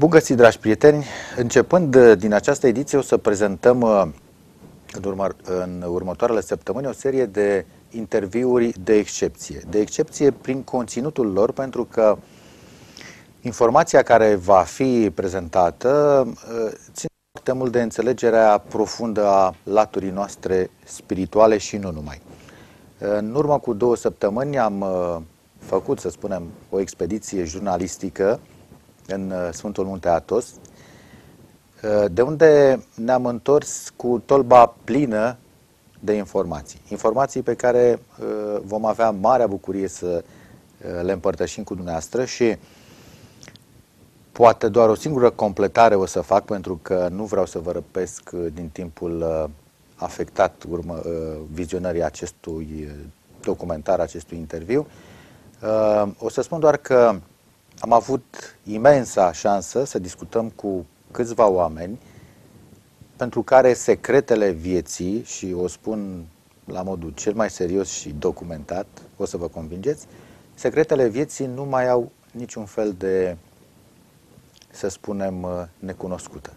Bun găsit, dragi prieteni! Începând uh, din această ediție o să prezentăm uh, în, urmă, în următoarele săptămâni o serie de interviuri de excepție. De excepție prin conținutul lor, pentru că informația care va fi prezentată uh, ține foarte mult de înțelegerea profundă a laturii noastre spirituale și nu numai. În urmă cu două săptămâni am făcut, să spunem, o expediție jurnalistică în uh, Sfântul Munte Atos, uh, de unde ne-am întors cu tolba plină de informații. Informații pe care uh, vom avea marea bucurie să le împărtășim cu dumneavoastră și poate doar o singură completare o să fac pentru că nu vreau să vă răpesc din timpul afectat urmă, vizionării acestui documentar, acestui interviu. O să spun doar că am avut imensa șansă să discutăm cu câțiva oameni pentru care secretele vieții, și o spun la modul cel mai serios și documentat, o să vă convingeți, secretele vieții nu mai au niciun fel de, să spunem, necunoscută.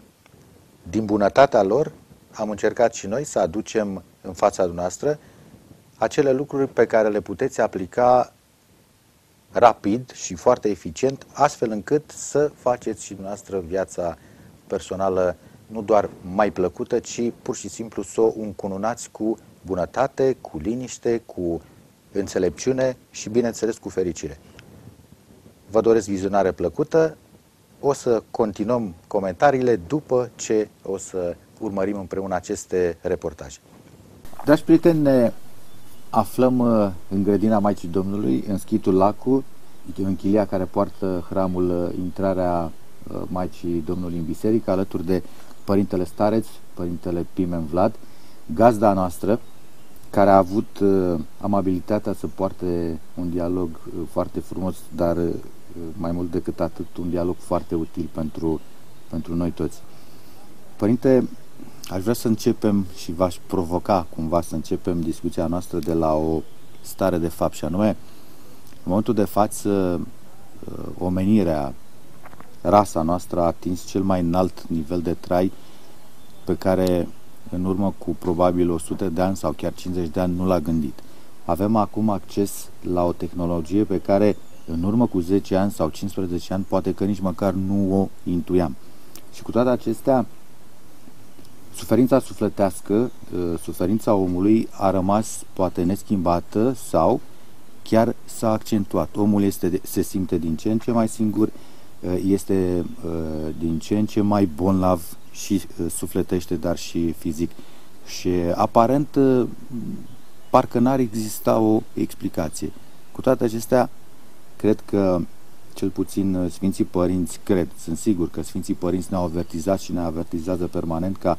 Din bunătatea lor am încercat și noi să aducem în fața dumneavoastră acele lucruri pe care le puteți aplica rapid și foarte eficient, astfel încât să faceți și dumneavoastră viața personală nu doar mai plăcută, ci pur și simplu să o încununați cu bunătate, cu liniște, cu înțelepciune și, bineînțeles, cu fericire. Vă doresc vizionare plăcută. O să continuăm comentariile după ce o să urmărim împreună aceste reportaje. Dragi prieteni, ne aflăm uh, în grădina Maicii Domnului, în schitul Lacu, în chilia care poartă hramul uh, intrarea uh, Maicii Domnului în biserică, alături de Părintele Stareț, Părintele Pimen Vlad, gazda noastră, care a avut amabilitatea să poarte un dialog foarte frumos, dar mai mult decât atât, un dialog foarte util pentru, pentru noi toți. Părinte, Aș vrea să începem și v-aș provoca cumva să începem discuția noastră de la o stare de fapt și anume, în momentul de față, uh, omenirea, rasa noastră a atins cel mai înalt nivel de trai pe care în urmă cu probabil 100 de ani sau chiar 50 de ani nu l-a gândit. Avem acum acces la o tehnologie pe care în urmă cu 10 ani sau 15 ani poate că nici măcar nu o intuiam. Și cu toate acestea, Suferința sufletească, uh, suferința omului a rămas poate neschimbată sau chiar s-a accentuat. Omul este, se simte din ce în ce mai singur, uh, este uh, din ce în ce mai bonlav și sufletește, dar și fizic. Și aparent parcă n-ar exista o explicație. Cu toate acestea, cred că cel puțin Sfinții Părinți, cred, sunt sigur că Sfinții Părinți ne-au avertizat și ne avertizează permanent ca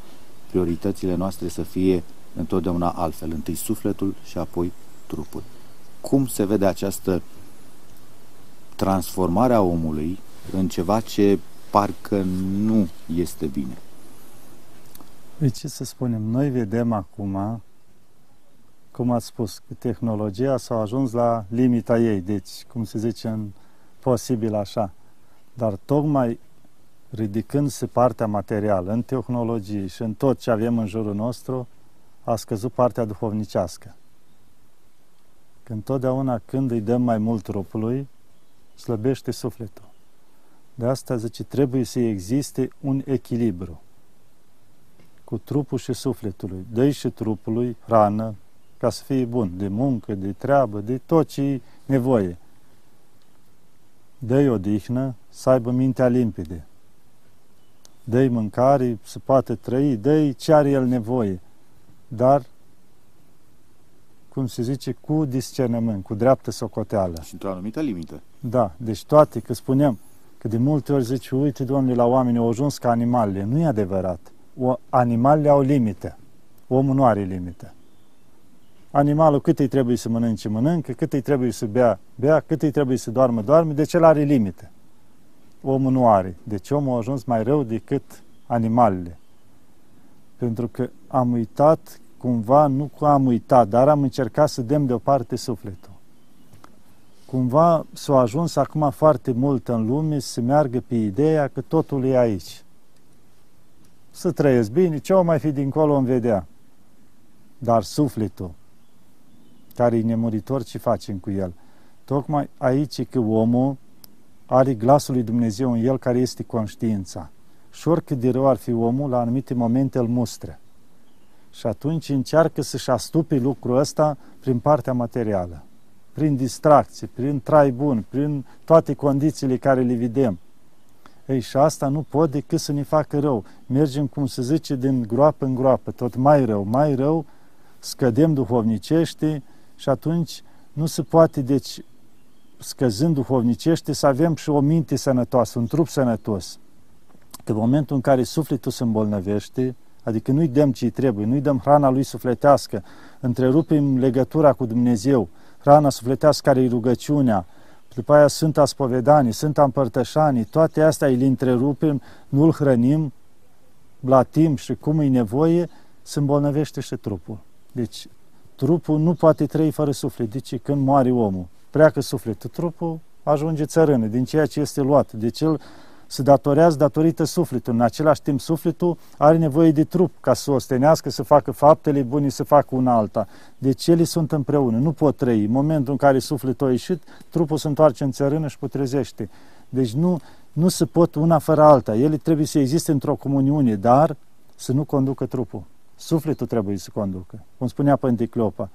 prioritățile noastre să fie întotdeauna altfel. Întâi sufletul și apoi trupul. Cum se vede această transformare a omului în ceva ce parcă nu este bine? Păi ce să spunem, noi vedem acum, cum ați spus, că tehnologia s-a ajuns la limita ei, deci, cum se zice, în posibil așa. Dar tocmai ridicându-se partea materială în tehnologie și în tot ce avem în jurul nostru, a scăzut partea duhovnicească. Când totdeauna când îi dăm mai mult trupului, slăbește sufletul. De asta zice, trebuie să existe un echilibru cu trupul și sufletului. dă și trupului hrană ca să fie bun, de muncă, de treabă, de tot ce e nevoie. Dă-i odihnă, să aibă mintea limpede dă mâncare, se poate trăi, dă ce are el nevoie. Dar, cum se zice, cu discernământ, cu dreaptă socoteală. Și într-o anumită limită. Da, deci toate, că spuneam, că de multe ori zice, uite, domnule, la oameni au ajuns ca animalele. Nu e adevărat. O, animalele au limite. Omul nu are limite. Animalul cât îi trebuie să mănânce, mănâncă, cât îi trebuie să bea, bea, cât îi trebuie să doarmă, doarme, deci el are limite omul nu are. Deci omul a ajuns mai rău decât animalele. Pentru că am uitat, cumva, nu că am uitat, dar am încercat să dăm deoparte sufletul. cumva s-a ajuns acum foarte mult în lume să meargă pe ideea că totul e aici. Să trăiesc bine, ce o mai fi dincolo în vedea. Dar sufletul, care e nemuritor, ce facem cu el? Tocmai aici e că omul are glasul lui Dumnezeu în el care este conștiința. Și oricât de rău ar fi omul, la anumite momente îl mustră. Și atunci încearcă să-și astupe lucrul ăsta prin partea materială, prin distracție, prin trai bun, prin toate condițiile care le vedem. Ei, și asta nu pot decât să ne facă rău. Mergem, cum se zice, din groapă în groapă, tot mai rău, mai rău, scădem duhovnicește și atunci nu se poate, deci, scăzând duhovnicește, să avem și o minte sănătoasă, un trup sănătos. Că în momentul în care sufletul se îmbolnăvește, adică nu-i dăm ce trebuie, nu-i dăm hrana lui sufletească, întrerupem legătura cu Dumnezeu, hrana sufletească care e rugăciunea, după aia Sfânta Spovedanie, Sfânta Împărtășanii, toate astea îi întrerupem, nu-l hrănim la timp și cum e nevoie, se îmbolnăvește și trupul. Deci trupul nu poate trăi fără suflet. Deci când moare omul, pleacă sufletul, trupul ajunge țărână din ceea ce este luat. Deci el se datorează datorită sufletului. În același timp, sufletul are nevoie de trup ca să ostenească, să facă faptele bune, să facă una alta. Deci ele sunt împreună, nu pot trăi. În momentul în care sufletul a ieșit, trupul se întoarce în țărână și putrezește. Deci nu, nu se pot una fără alta. Ele trebuie să existe într-o comuniune, dar să nu conducă trupul. Sufletul trebuie să conducă. Cum spunea Părinte Cleopa.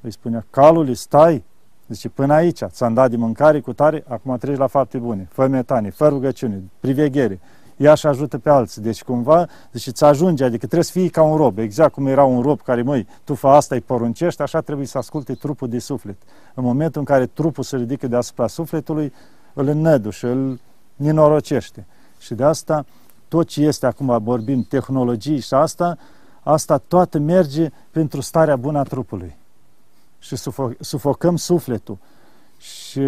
Îi spunea, calul, stai, Zice, până aici ți-am dat de mâncare cu tare, acum treci la fapte bune, fă metanie, fă rugăciune, priveghere. Ea și ajută pe alții. Deci cumva, zice, ți ajunge, adică trebuie să fii ca un rob, exact cum era un rob care, măi, tu fă asta, îi poruncești, așa trebuie să asculte trupul de suflet. În momentul în care trupul se ridică deasupra sufletului, îl înnădu și îl ninorocește. Și de asta, tot ce este acum, vorbim, tehnologii și asta, asta toată merge pentru starea bună a trupului și sufocăm sufletul. Și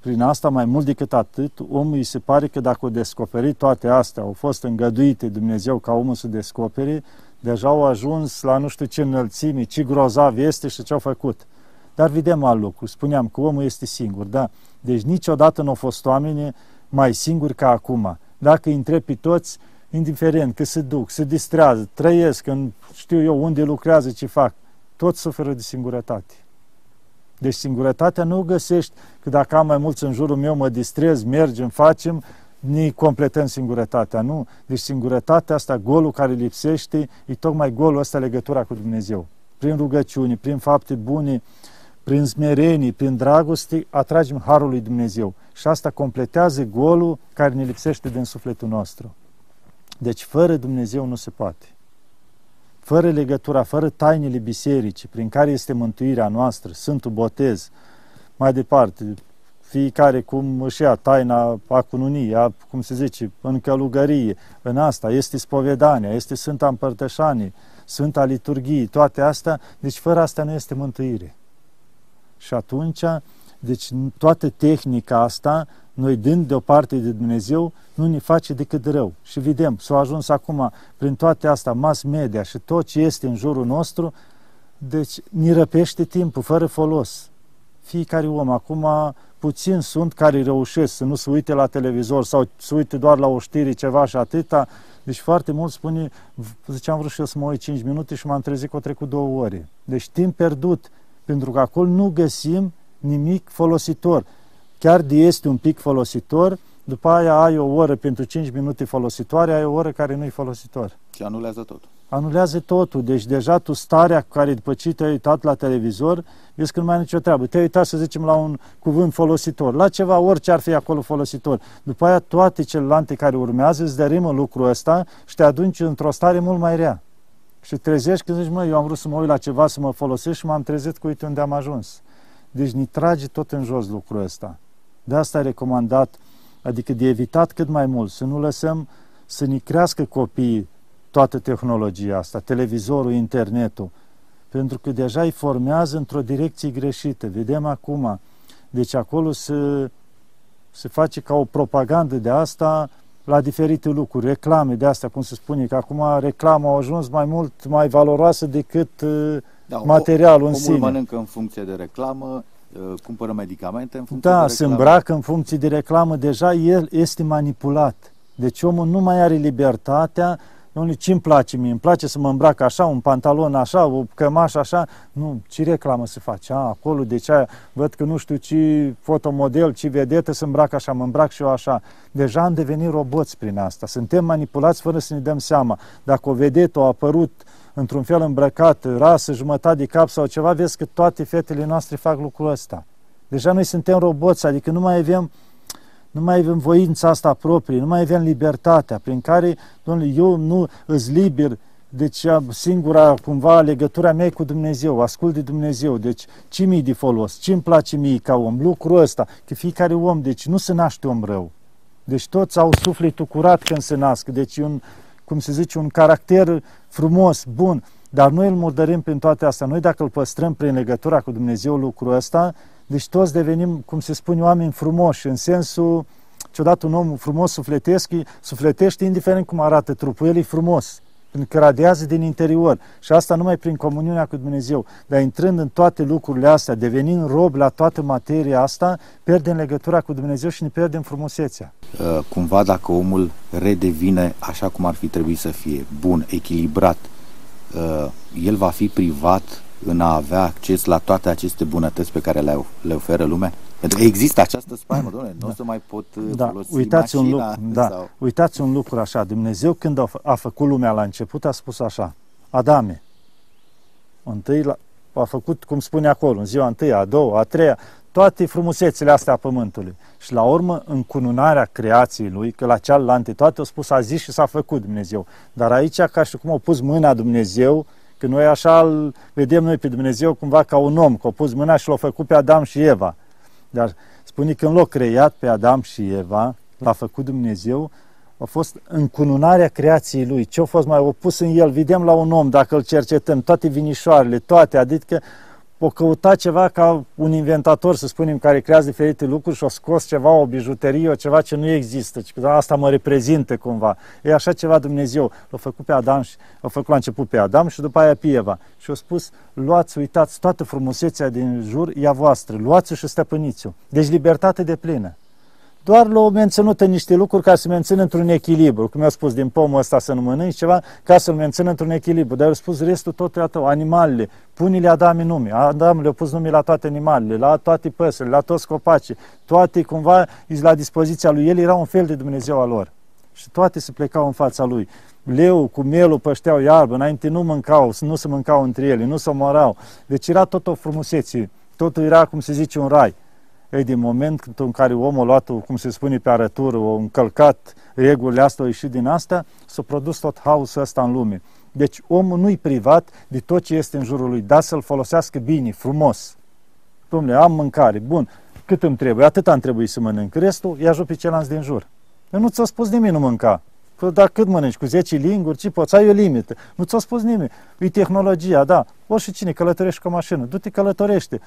prin asta, mai mult decât atât, omul îi se pare că dacă o descoperi toate astea, au fost îngăduite Dumnezeu ca omul să descopere, deja au ajuns la nu știu ce înălțime, ce grozav este și ce au făcut. Dar vedem alt lucru. Spuneam că omul este singur, da? Deci niciodată nu au fost oameni mai singuri ca acum. Dacă îi întrebi pe toți, indiferent că se duc, se distrează, trăiesc, în, știu eu unde lucrează, ce fac, toți suferă de singurătate. Deci singurătatea nu o găsești că dacă am mai mulți în jurul meu, mă distrez, mergem, facem, ne completăm singurătatea, nu. Deci singurătatea asta, golul care lipsește, e tocmai golul ăsta legătura cu Dumnezeu. Prin rugăciuni, prin fapte bune, prin smerenii, prin dragoste, atragem Harul lui Dumnezeu. Și asta completează golul care ne lipsește din sufletul nostru. Deci fără Dumnezeu nu se poate fără legătura, fără tainele bisericii prin care este mântuirea noastră, Sfântul Botez, mai departe, fiecare cum își ia taina a cununii, a, cum se zice, în călugărie, în asta, este spovedania, este Sfânta Împărtășanie, Sfânta Liturghie, toate astea, deci fără asta nu este mântuire. Și atunci, deci toată tehnica asta noi dând de o parte de Dumnezeu, nu ne face decât rău. Și vedem, s-a ajuns acum prin toate astea, mass media și tot ce este în jurul nostru, deci ne răpește timpul, fără folos. Fiecare om, acum puțin sunt care reușesc să nu se uite la televizor sau să uite doar la o știre, ceva și atâta. Deci foarte mult spune, ziceam vrut și eu să mă uit 5 minute și m-am trezit că au trecut două ore. Deci timp pierdut, pentru că acolo nu găsim nimic folositor chiar de este un pic folositor, după aia ai o oră pentru 5 minute folositoare, ai o oră care nu e folositor. Și anulează totul. Anulează totul. Deci deja tu starea cu care după ce te-ai uitat la televizor, vezi că nu mai ai nicio treabă. Te-ai uitat, să zicem, la un cuvânt folositor, la ceva, orice ar fi acolo folositor. După aia toate celelalte care urmează îți dărâmă lucrul ăsta și te adunci într-o stare mult mai rea. Și trezești când zici, mă, eu am vrut să mă uit la ceva, să mă folosesc și m-am trezit cu uite unde am ajuns. Deci ne trage tot în jos lucrul ăsta. De asta e recomandat, adică de evitat cât mai mult, să nu lăsăm să ne crească copiii toată tehnologia asta, televizorul, internetul, pentru că deja îi formează într-o direcție greșită. Vedem acum, deci acolo se, se face ca o propagandă de asta la diferite lucruri, reclame de asta, cum se spune, că acum reclama a ajuns mai mult, mai valoroasă decât uh, da, materialul în omul sine. mănâncă în funcție de reclamă, uh, cumpără medicamente în funcție da, de reclamă. se îmbracă în funcție de reclamă, deja el este manipulat. Deci omul nu mai are libertatea Domnule, ce îmi place mie? Îmi place să mă îmbrac așa, un pantalon așa, o cămașă așa. Nu, ce reclamă se face? A, acolo, deci aia, văd că nu știu ce fotomodel, ce vedetă să îmbrac așa, mă îmbrac și eu așa. Deja am devenit roboți prin asta. Suntem manipulați fără să ne dăm seama. Dacă o vedetă a apărut într-un fel îmbrăcat, rasă, jumătate de cap sau ceva, vezi că toate fetele noastre fac lucrul ăsta. Deja noi suntem roboți, adică nu mai avem nu mai avem voința asta proprie, nu mai avem libertatea prin care, domnule, eu nu îți liber, deci singura, cumva, legătura mea cu Dumnezeu, ascult de Dumnezeu, deci ce mi de folos, ce îmi place mie ca om, lucrul ăsta, că fiecare om, deci nu se naște om rău. Deci toți au sufletul curat când se nasc, deci un, cum se zice, un caracter frumos, bun, dar noi îl murdărim prin toate astea. Noi dacă îl păstrăm prin legătura cu Dumnezeu lucrul ăsta, deci toți devenim, cum se spune, oameni frumoși, în sensul, ciudat un om frumos sufletesc, sufletește indiferent cum arată trupul, el e frumos, pentru că radiază din interior. Și asta numai prin comuniunea cu Dumnezeu. Dar intrând în toate lucrurile astea, devenind rob la toată materia asta, pierdem legătura cu Dumnezeu și ne pierdem frumusețea. Uh, cumva dacă omul redevine așa cum ar fi trebuit să fie, bun, echilibrat, uh, el va fi privat în a avea acces la toate aceste bunătăți pe care le, le oferă lumea? Pentru că există această spaimă, domnule, nu da. o să mai pot uh, da. folosi Uitați mașina, un lucru, da. sau... Uitați un lucru așa, Dumnezeu când a, a făcut lumea la început a spus așa, Adame, întâi la, a făcut, cum spune acolo, în ziua întâi, a doua, a treia, toate frumusețile astea a pământului. Și la urmă, în cununarea creației lui, că la cealaltă toate au spus a zis și s-a făcut Dumnezeu. Dar aici, ca și cum a pus mâna Dumnezeu, Că noi așa îl vedem noi pe Dumnezeu cumva ca un om, că a pus mâna și l-a făcut pe Adam și Eva. Dar spune că în loc creat pe Adam și Eva, l-a făcut Dumnezeu, a fost încununarea creației lui. Ce a fost mai opus în el? Vedem la un om, dacă îl cercetăm, toate vinișoarele, toate, adică o căuta ceva ca un inventator, să spunem, care creează diferite lucruri și o scos ceva, o bijuterie, o ceva ce nu există, ci că asta mă reprezintă cumva. E așa ceva Dumnezeu. L-a făcut pe Adam și l-a făcut la început pe Adam și după aia pe Eva. Și a spus, luați, uitați, toată frumusețea din jur e a voastră, luați-o și stăpâniți-o. Deci libertate de plină doar l-au menținut în niște lucruri ca să mențină într-un echilibru. Cum mi-a spus, din pomul ăsta să nu mănânci ceva, ca să-l mențină într-un echilibru. Dar au spus restul tot e tău, animalele, pune-le Adam nume. Adam le-a pus nume la toate animalele, la toate păsările, la toți copacii. Toate cumva la dispoziția lui. El era un fel de Dumnezeu al lor. Și toate se plecau în fața lui. Leu cu mielul pășteau iarbă, înainte nu mâncau, nu se mâncau între ele, nu se omorau. Deci era tot o frumusețe. Totul era, cum se zice, un rai. Ei, din momentul în care omul a luat, cum se spune pe arătură, o încălcat regulile astea, a ieșit din asta, s-a produs tot haosul ăsta în lume. Deci omul nu-i privat de tot ce este în jurul lui, dar să-l folosească bine, frumos. Domnule, am mâncare, bun, cât îmi trebuie, atât am trebuit să mănânc, restul i ajut pe ceilalți din jur. Eu nu ți-a spus nimeni nu mânca. Păi, dar cât mănânci? Cu 10 linguri? Ce poți? Ai o limită. Nu ți-a spus nimeni. E tehnologia, da. și cine călătorește cu o mașină. Du-te călătorește.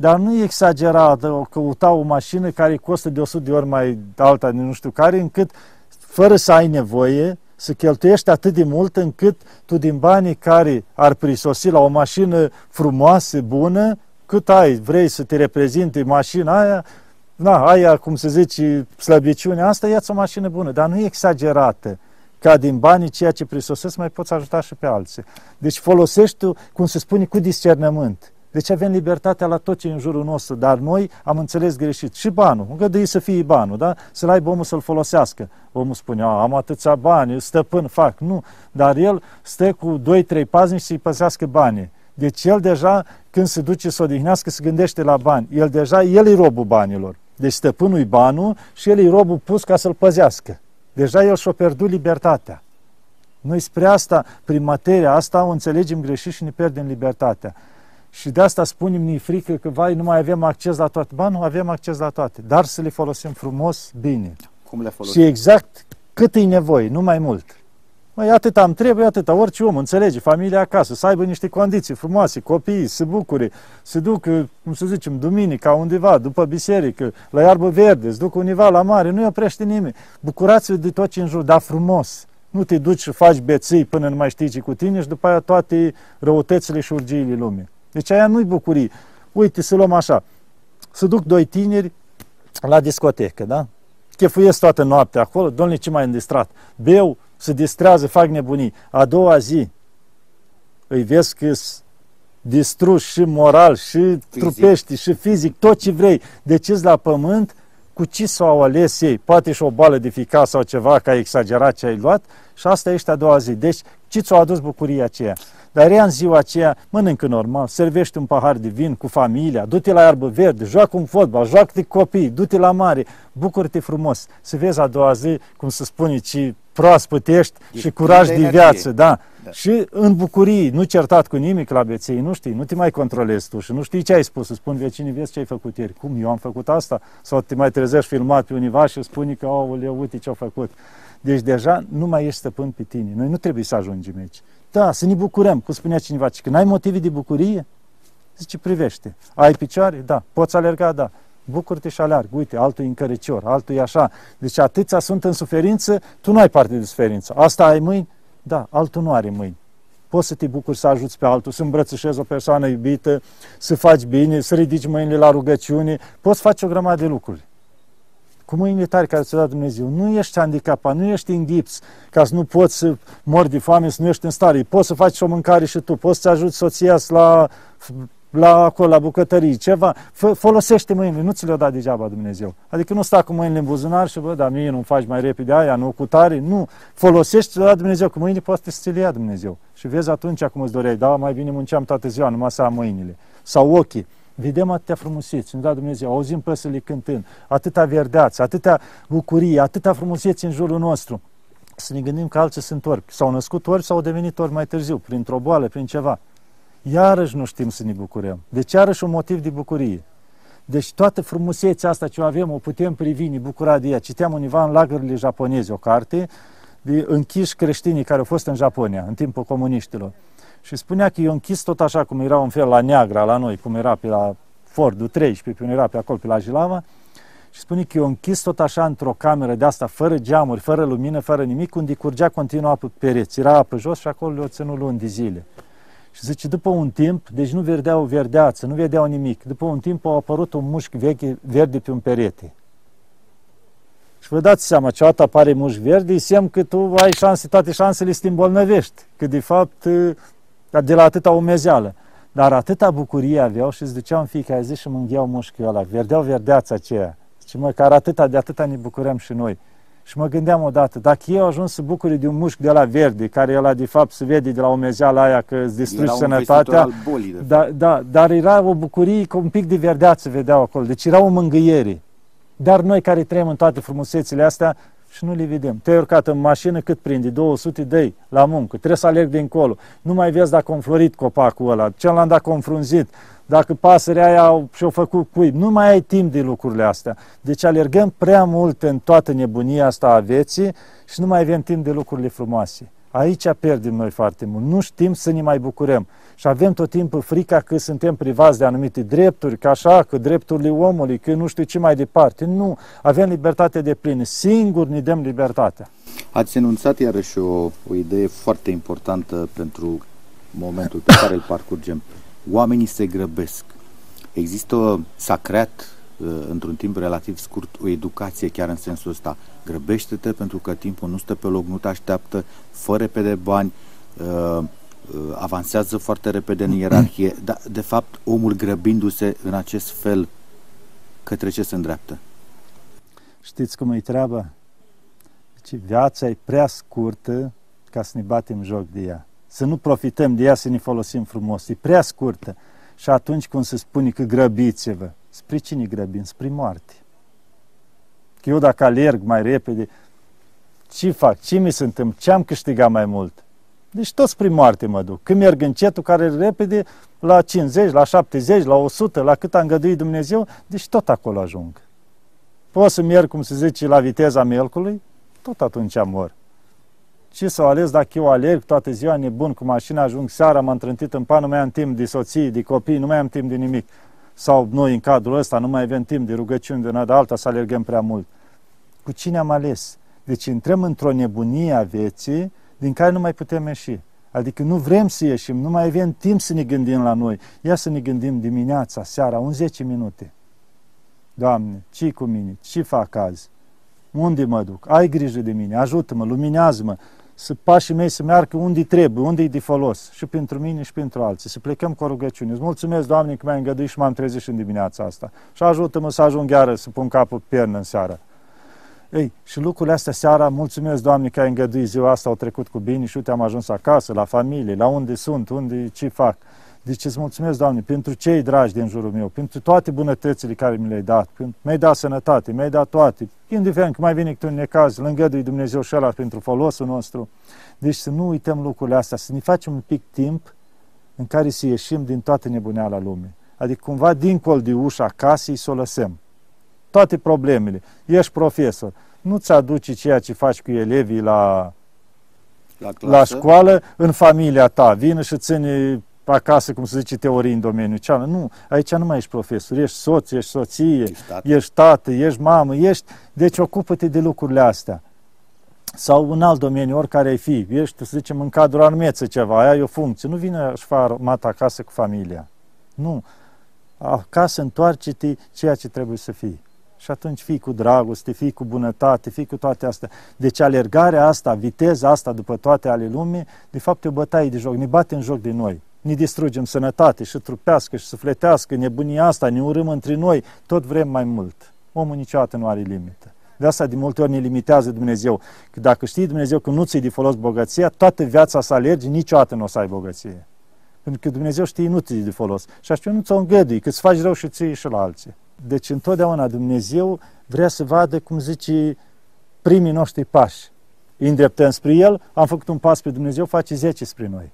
Dar nu e exagerat, o căuta o mașină care costă de 100 de ori mai alta, nu știu care, încât, fără să ai nevoie, să cheltuiești atât de mult încât tu din banii care ar prisosi la o mașină frumoasă, bună, cât ai, vrei să te reprezinte mașina aia, na, aia, cum se zice, slăbiciunea asta, ia-ți o mașină bună, dar nu e exagerată ca din banii ceea ce prisosesc mai poți ajuta și pe alții. Deci folosești tu, cum se spune, cu discernământ. Deci avem libertatea la tot ce e în jurul nostru, dar noi am înțeles greșit. Și banul, îngădui să fie banul, da? Să-l aibă omul să-l folosească. Omul spune, am atâția bani, stăpân, fac. Nu, dar el stă cu 2-3 paznici să-i păzească banii. Deci el deja, când se duce să odihnească, se gândește la bani. El deja, el e robul banilor. Deci stăpânul e banul și el e robul pus ca să-l păzească. Deja el și-a pierdut libertatea. Noi spre asta, prin materia asta, o înțelegem greșit și ne pierdem libertatea. Și de asta spunem, ni frică că, vai, nu mai avem acces la toate. Ba, nu avem acces la toate, dar să le folosim frumos, bine. Cum le folosim? Și exact cât e nevoie, nu mai mult. Măi, atât am trebuie, atâta. Orice om înțelege, familia acasă, să aibă niște condiții frumoase, copiii, să bucure, să ducă, cum să zicem, duminica undeva, după biserică, la iarbă verde, să ducă undeva la mare, nu-i oprește nimeni. Bucurați-vă de tot ce în jur, dar frumos. Nu te duci și faci beții până nu mai știi ce cu tine și după aia toate răutățile și urgiile lumii. Deci aia nu-i bucurie. Uite, să luăm așa. să duc doi tineri la discotecă, da? Chefuiesc toată noaptea acolo, domnule, ce mai îndistrat? Beu, se distrează, fac nebunii. A doua zi îi vezi că distruși și moral, și fizic. trupești, și fizic, tot ce vrei. Deci la pământ, cu ce s-au ales ei? Poate și o bală de ficat sau ceva, că ai exagerat ce ai luat și asta ești a doua zi. Deci, ce ți-a adus bucuria aceea? Dar ea în ziua aceea mănâncă normal, servește un pahar de vin cu familia, du-te la iarbă verde, joacă un fotbal, joacă-te copii, du-te la mare, bucură-te frumos, să vezi a doua zi, cum se spune, ci proaspăt ești e și curaj de, de viață, da. da. Și în bucurii, nu certat cu nimic la beței, nu știi, nu te mai controlezi tu și nu știi ce ai spus, să spun vecinii, vezi ce ai făcut ieri, cum eu am făcut asta? Sau te mai trezești filmat pe univa și spuni că, aoleu, uite ce-au făcut. Deci deja nu mai ești stăpân pe tine. Noi nu trebuie să ajungem aici. Da, să ne bucurăm, cum spunea cineva, că n-ai motive de bucurie, zice, privește. Ai picioare? Da. Poți alerga? Da. Bucur-te și alerg. Uite, altul e încărecior, altul e așa. Deci atâția sunt în suferință, tu nu ai parte de suferință. Asta ai mâini? Da, altul nu are mâini. Poți să te bucuri să ajuți pe altul, să îmbrățișezi o persoană iubită, să faci bine, să ridici mâinile la rugăciune. Poți face o grămadă de lucruri cu mâinile tare care ți-a dat Dumnezeu. Nu ești handicapat, nu ești în gips, ca să nu poți să mori de foame, să nu ești în stare. Poți să faci o mâncare și tu, poți să ajuți soția la, la acolo, la bucătării, ceva. F- folosește mâinile, nu ți le-a dat degeaba Dumnezeu. Adică nu sta cu mâinile în buzunar și, bă, dar mie nu faci mai repede aia, nu cu tare. Nu, folosește, ți-a dat Dumnezeu, cu mâinile poate să ți le ia Dumnezeu. Și vezi atunci cum îți doreai, da, mai bine munceam toată ziua, numai să am mâinile. Sau ochii vedem atâtea frumuseți, ne da Dumnezeu, auzim păsările cântând, atâta verdeață, atâta bucurie, atâta frumuseți în jurul nostru. Să ne gândim că alții sunt orbi. S-au născut orbi sau au devenit orbi mai târziu, printr-o boală, prin ceva. Iarăși nu știm să ne bucurăm. Deci iarăși un motiv de bucurie. Deci toată frumusețea asta ce o avem, o putem privi, ne bucura de ea. Citeam univa în lagările japoneze o carte de închiși creștinii care au fost în Japonia, în timpul comuniștilor. Și spunea că e închis tot așa cum era un fel la Neagra, la noi, cum era pe la Fordul 13, cum era pe acolo, pe la Jilava, și spune că e închis tot așa într-o cameră de asta, fără geamuri, fără lumină, fără nimic, unde curgea continuu apă pe pereți. Era apă jos și acolo le-o ținut luni de zile. Și zice, după un timp, deci nu vedeau verdeață, nu vedeau nimic. După un timp a apărut un mușchi vechi verde pe un perete. Și vă dați seama, ce apare mușchi verde, semn că tu ai șanse, toate șansele să te îmbolnăvești. Că de fapt de la atâta umezeală. Dar atâta bucurie aveau și îți duceau în fiecare zi și mângheau mușchiul ăla, verdeau verdeața aceea. Și măcar atâta, de atâta ne bucurăm și noi. Și mă gândeam odată, dacă eu ajuns să bucure de un mușchi de la verde, care ăla de fapt se vede de la umezeala aia că îți distrugi sănătatea, bolii, da, da, dar era o bucurie cu un pic de verdeață vedeau acolo, deci era o mângâiere. Dar noi care trăim în toate frumusețile astea, și nu le vedem. Te-ai urcat în mașină, cât prinde? 200 de la muncă. Trebuie să alerg dincolo. Nu mai vezi dacă a înflorit copacul ăla, celălalt dacă a înfrunzit, dacă pasărea aia și-a făcut cuib. Nu mai ai timp de lucrurile astea. Deci alergăm prea mult în toată nebunia asta a vieții și nu mai avem timp de lucrurile frumoase. Aici pierdem noi foarte mult. Nu știm să ne mai bucurăm. Și avem tot timpul frica că suntem privați de anumite drepturi, că așa, că drepturile omului, că nu știu ce mai departe. Nu, avem libertate de plină. Singur ne dăm libertatea. Ați enunțat iarăși o, o idee foarte importantă pentru momentul pe care îl parcurgem. Oamenii se grăbesc. Există, s-a creat uh, într-un timp relativ scurt o educație chiar în sensul ăsta. Grăbește-te pentru că timpul nu stă pe loc, nu te așteaptă, fără pe de bani, uh, Uh, avansează foarte repede în ierarhie, dar de fapt omul grăbindu-se în acest fel către ce se îndreaptă? Știți cum e treaba? Deci viața e prea scurtă ca să ne batem joc de ea. Să nu profităm de ea, să ne folosim frumos. E prea scurtă. Și atunci cum se spune că grăbiți-vă, spre cine grăbim? Spre moarte. Că eu dacă alerg mai repede, ce fac? Ce mi se întâmplă? Ce am câștigat mai mult? Deci toți prin moarte mă duc. Când merg încetul, care repede, la 50, la 70, la 100, la cât a îngăduit Dumnezeu, deci tot acolo ajung. Pot să merg, cum se zice, la viteza melcului, tot atunci mor. Ce să ales dacă eu alerg toată ziua nebun cu mașina, ajung seara, m-am trântit în pan, nu mai am timp de soții, de copii, nu mai am timp de nimic. Sau noi în cadrul ăsta nu mai avem timp de rugăciuni de una de alta să alergăm prea mult. Cu cine am ales? Deci intrăm într-o nebunie a vieții din care nu mai putem ieși. Adică nu vrem să ieșim, nu mai avem timp să ne gândim la noi. Ia să ne gândim dimineața, seara, un 10 minute. Doamne, ce cu mine? Ce fac azi? Unde mă duc? Ai grijă de mine, ajută-mă, luminează-mă, să pașii mei să meargă unde trebuie, unde e de folos, și pentru mine și pentru alții, să plecăm cu o rugăciune. Îți mulțumesc, Doamne, că mi-ai îngăduit și m-am trezit și în dimineața asta. Și ajută-mă să ajung iară să pun capul pe pernă în seara. Ei, și lucrurile astea seara, mulțumesc, Doamne, că ai îngăduit ziua asta, au trecut cu bine și uite, am ajuns acasă, la familie, la unde sunt, unde, ce fac. Deci îți mulțumesc, Doamne, pentru cei dragi din jurul meu, pentru toate bunătățile care mi le-ai dat, mi-ai dat sănătate, mi-ai dat toate, indiferent că mai vine câte un necaz, lângădui Dumnezeu și ăla pentru folosul nostru. Deci să nu uităm lucrurile astea, să ne facem un pic timp în care să ieșim din toată nebuneala lumii. Adică cumva dincolo de ușa casei să o lăsăm. Toate problemele. Ești profesor. Nu-ți aduci ceea ce faci cu elevii la, la, la școală în familia ta. Vină și ține acasă, cum se zice, teorii în domeniul cealaltă. Nu, aici nu mai ești profesor, ești soț, ești soție, ești tată, ești, tată, ești mamă, ești... Deci ocupă-te de lucrurile astea. Sau în alt domeniu, oricare ai fi, ești, să zicem, în cadrul armeță ceva, ai o funcție, nu vine și fa armata acasă cu familia. Nu. Acasă întoarce-te ceea ce trebuie să fii. Și atunci fii cu dragoste, fii cu bunătate, fii cu toate astea. Deci alergarea asta, viteza asta după toate ale lumii, de fapt e o bătaie de joc, ne bate în joc de noi ne distrugem sănătate și trupească și sufletească, nebunia asta, ne urâm între noi, tot vrem mai mult. Omul niciodată nu are limită. De asta de multe ori ne limitează Dumnezeu. Că dacă știi Dumnezeu că nu ți-i de folos bogăția, toată viața să alergi, niciodată nu o să ai bogăție. Pentru că Dumnezeu știe nu ți de folos. Și așa nu ți-o îngădui, că îți faci rău și ție și la alții. Deci întotdeauna Dumnezeu vrea să vadă, cum zice, primii noștri pași. Îndreptăm spre El, am făcut un pas pe Dumnezeu, face zece spre noi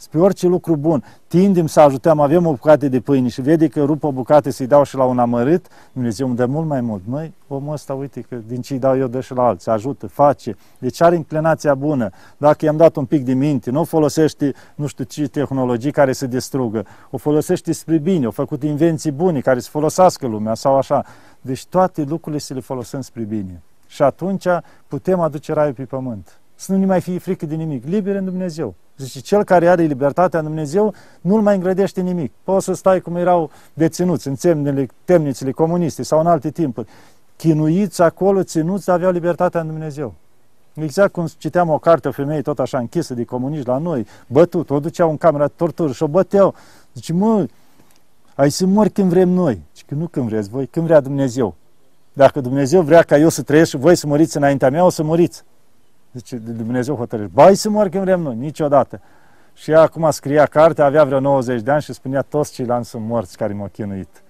spre orice lucru bun. Tindem să ajutăm, avem o bucată de pâine și vede că rup o bucată să-i dau și la un amărât, Dumnezeu îmi dă mult mai mult. Măi, omul ăsta, uite că din ce îi dau eu dă și la alții, ajută, face. Deci are inclinația bună. Dacă i-am dat un pic de minte, nu folosește nu știu ce tehnologii care să distrugă, o folosește spre bine, o făcut invenții bune care să folosească lumea sau așa. Deci toate lucrurile să le folosim spre bine. Și atunci putem aduce raiul pe pământ să nu ne mai fie frică de nimic. Liber în Dumnezeu. Zice, cel care are libertatea în Dumnezeu nu-l mai îngrădește nimic. Poți să stai cum erau deținuți în temnele, temnițele comuniste sau în alte timpuri. Chinuiți acolo, ținuți, aveau libertatea în Dumnezeu. Exact cum citeam o carte, o femeie tot așa închisă de comuniști la noi, bătut, o duceau în camera de tortură și o băteau. Zice, mă, ai să mori când vrem noi. Zice că nu când vreți voi, când vrea Dumnezeu. Dacă Dumnezeu vrea ca eu să trăiesc și voi să moriți înaintea mea, o să moriți. Zice, de Dumnezeu hotărăște. Bai să mor când vrem noi, niciodată. Și ea acum scria carte, avea vreo 90 de ani și spunea toți ceilalți sunt morți care m-au chinuit.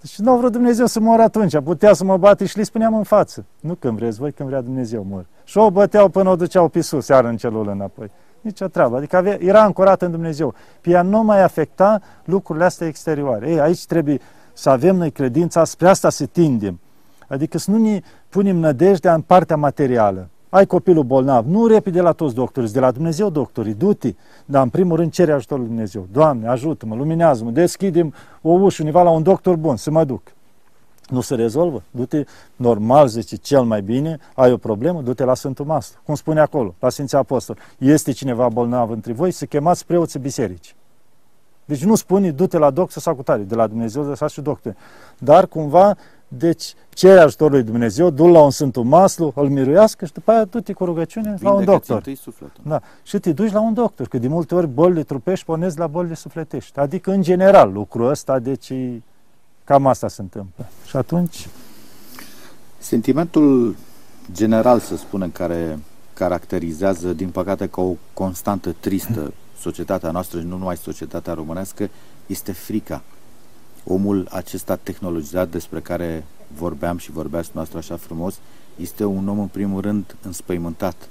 Deci nu vreau Dumnezeu să mor atunci, putea să mă bate și le spuneam în față. Nu când vreți voi, când vrea Dumnezeu mor. Și o băteau până o duceau pe sus, iar în celul înapoi. Nici o treabă. Adică avea, era ancorată în Dumnezeu. Pe ea nu mai afecta lucrurile astea exterioare. Ei, aici trebuie să avem noi credința, spre asta să tindem. Adică să nu ne punem nădejdea în partea materială ai copilul bolnav, nu repede la toți doctorii, de la Dumnezeu doctorii, du-te, dar în primul rând cere ajutorul lui Dumnezeu. Doamne, ajută-mă, luminează-mă, deschidem o ușă undeva la un doctor bun, să mă duc. Nu se rezolvă? Du-te normal, zice, cel mai bine, ai o problemă, du-te la Sfântul Mastru. Cum spune acolo, la Sfinții Apostol. Este cineva bolnav între voi, să chemați preoții biserici. Deci nu spune, du-te la doctor sau cu tare, de la Dumnezeu de și doctor. Dar cumva deci, cere ajutorul lui Dumnezeu, du la un Sfântul Maslu, îl miruiască și după aia du-te cu rugăciune la un doctor. Da. Și te duci la un doctor, că de multe ori bolile trupești pornesc la bolile sufletești. Adică, în general, lucrul ăsta, deci cam asta se întâmplă. Și atunci... Sentimentul general, să spunem, care caracterizează, din păcate, ca o constantă tristă societatea noastră și nu numai societatea românească, este frica omul acesta tehnologizat despre care vorbeam și vorbeați noastră așa frumos, este un om în primul rând înspăimântat.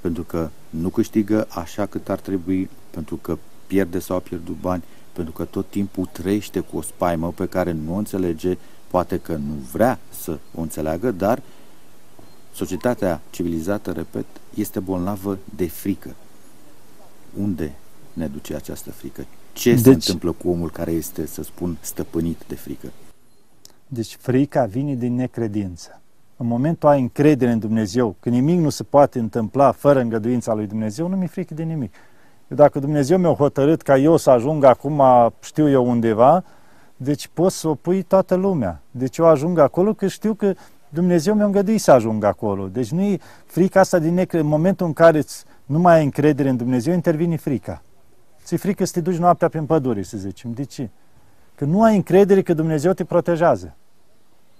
Pentru că nu câștigă așa cât ar trebui, pentru că pierde sau a pierdut bani, pentru că tot timpul trăiește cu o spaimă pe care nu o înțelege, poate că nu vrea să o înțeleagă, dar societatea civilizată, repet, este bolnavă de frică. Unde ne duce această frică? Ce deci, se întâmplă cu omul care este, să spun, stăpânit de frică? Deci frica vine din necredință. În momentul ai încredere în Dumnezeu, că nimic nu se poate întâmpla fără îngăduința lui Dumnezeu, nu mi-e frică de nimic. Eu, dacă Dumnezeu mi-a hotărât ca eu să ajung acum, știu eu undeva, deci poți să o pui toată lumea. Deci eu ajung acolo că știu că Dumnezeu mi-a îngăduit să ajung acolo. Deci nu e frica asta din necre. În momentul în care îți nu mai ai încredere în Dumnezeu, intervine frica. Ți-e frică să te duci noaptea prin pădure, să zicem. De ce? Că nu ai încredere că Dumnezeu te protejează.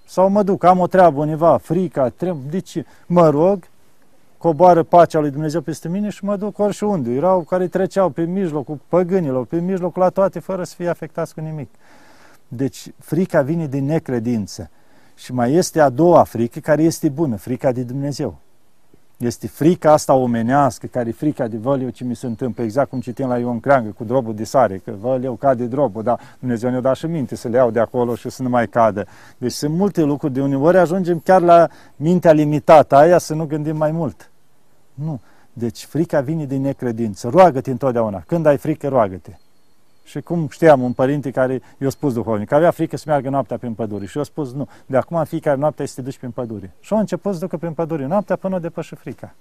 Sau mă duc, am o treabă undeva, frica, trem, de ce? Mă rog, coboară pacea lui Dumnezeu peste mine și mă duc orișunde. Erau care treceau pe mijlocul păgânilor, pe mijlocul la toate, fără să fie afectați cu nimic. Deci frica vine din necredință. Și mai este a doua frică care este bună, frica de Dumnezeu. Este frica asta omenească, care e frica de văl eu ce mi se întâmplă, exact cum citim la Ion Creangă cu drobul de sare, că văl eu cade drobul, dar Dumnezeu ne-a dat și minte să le iau de acolo și să nu mai cadă. Deci sunt multe lucruri, de uneori ajungem chiar la mintea limitată aia să nu gândim mai mult. Nu. Deci frica vine din necredință. Roagă-te întotdeauna. Când ai frică, roagă-te. Și cum știam, un părinte care i-a spus duhovnic, că avea frică să meargă noaptea prin pădure. Și i-a spus, nu, de acum în fiecare noapte să te duci prin pădure. Și a început să ducă prin pădure noaptea până o depăși frica.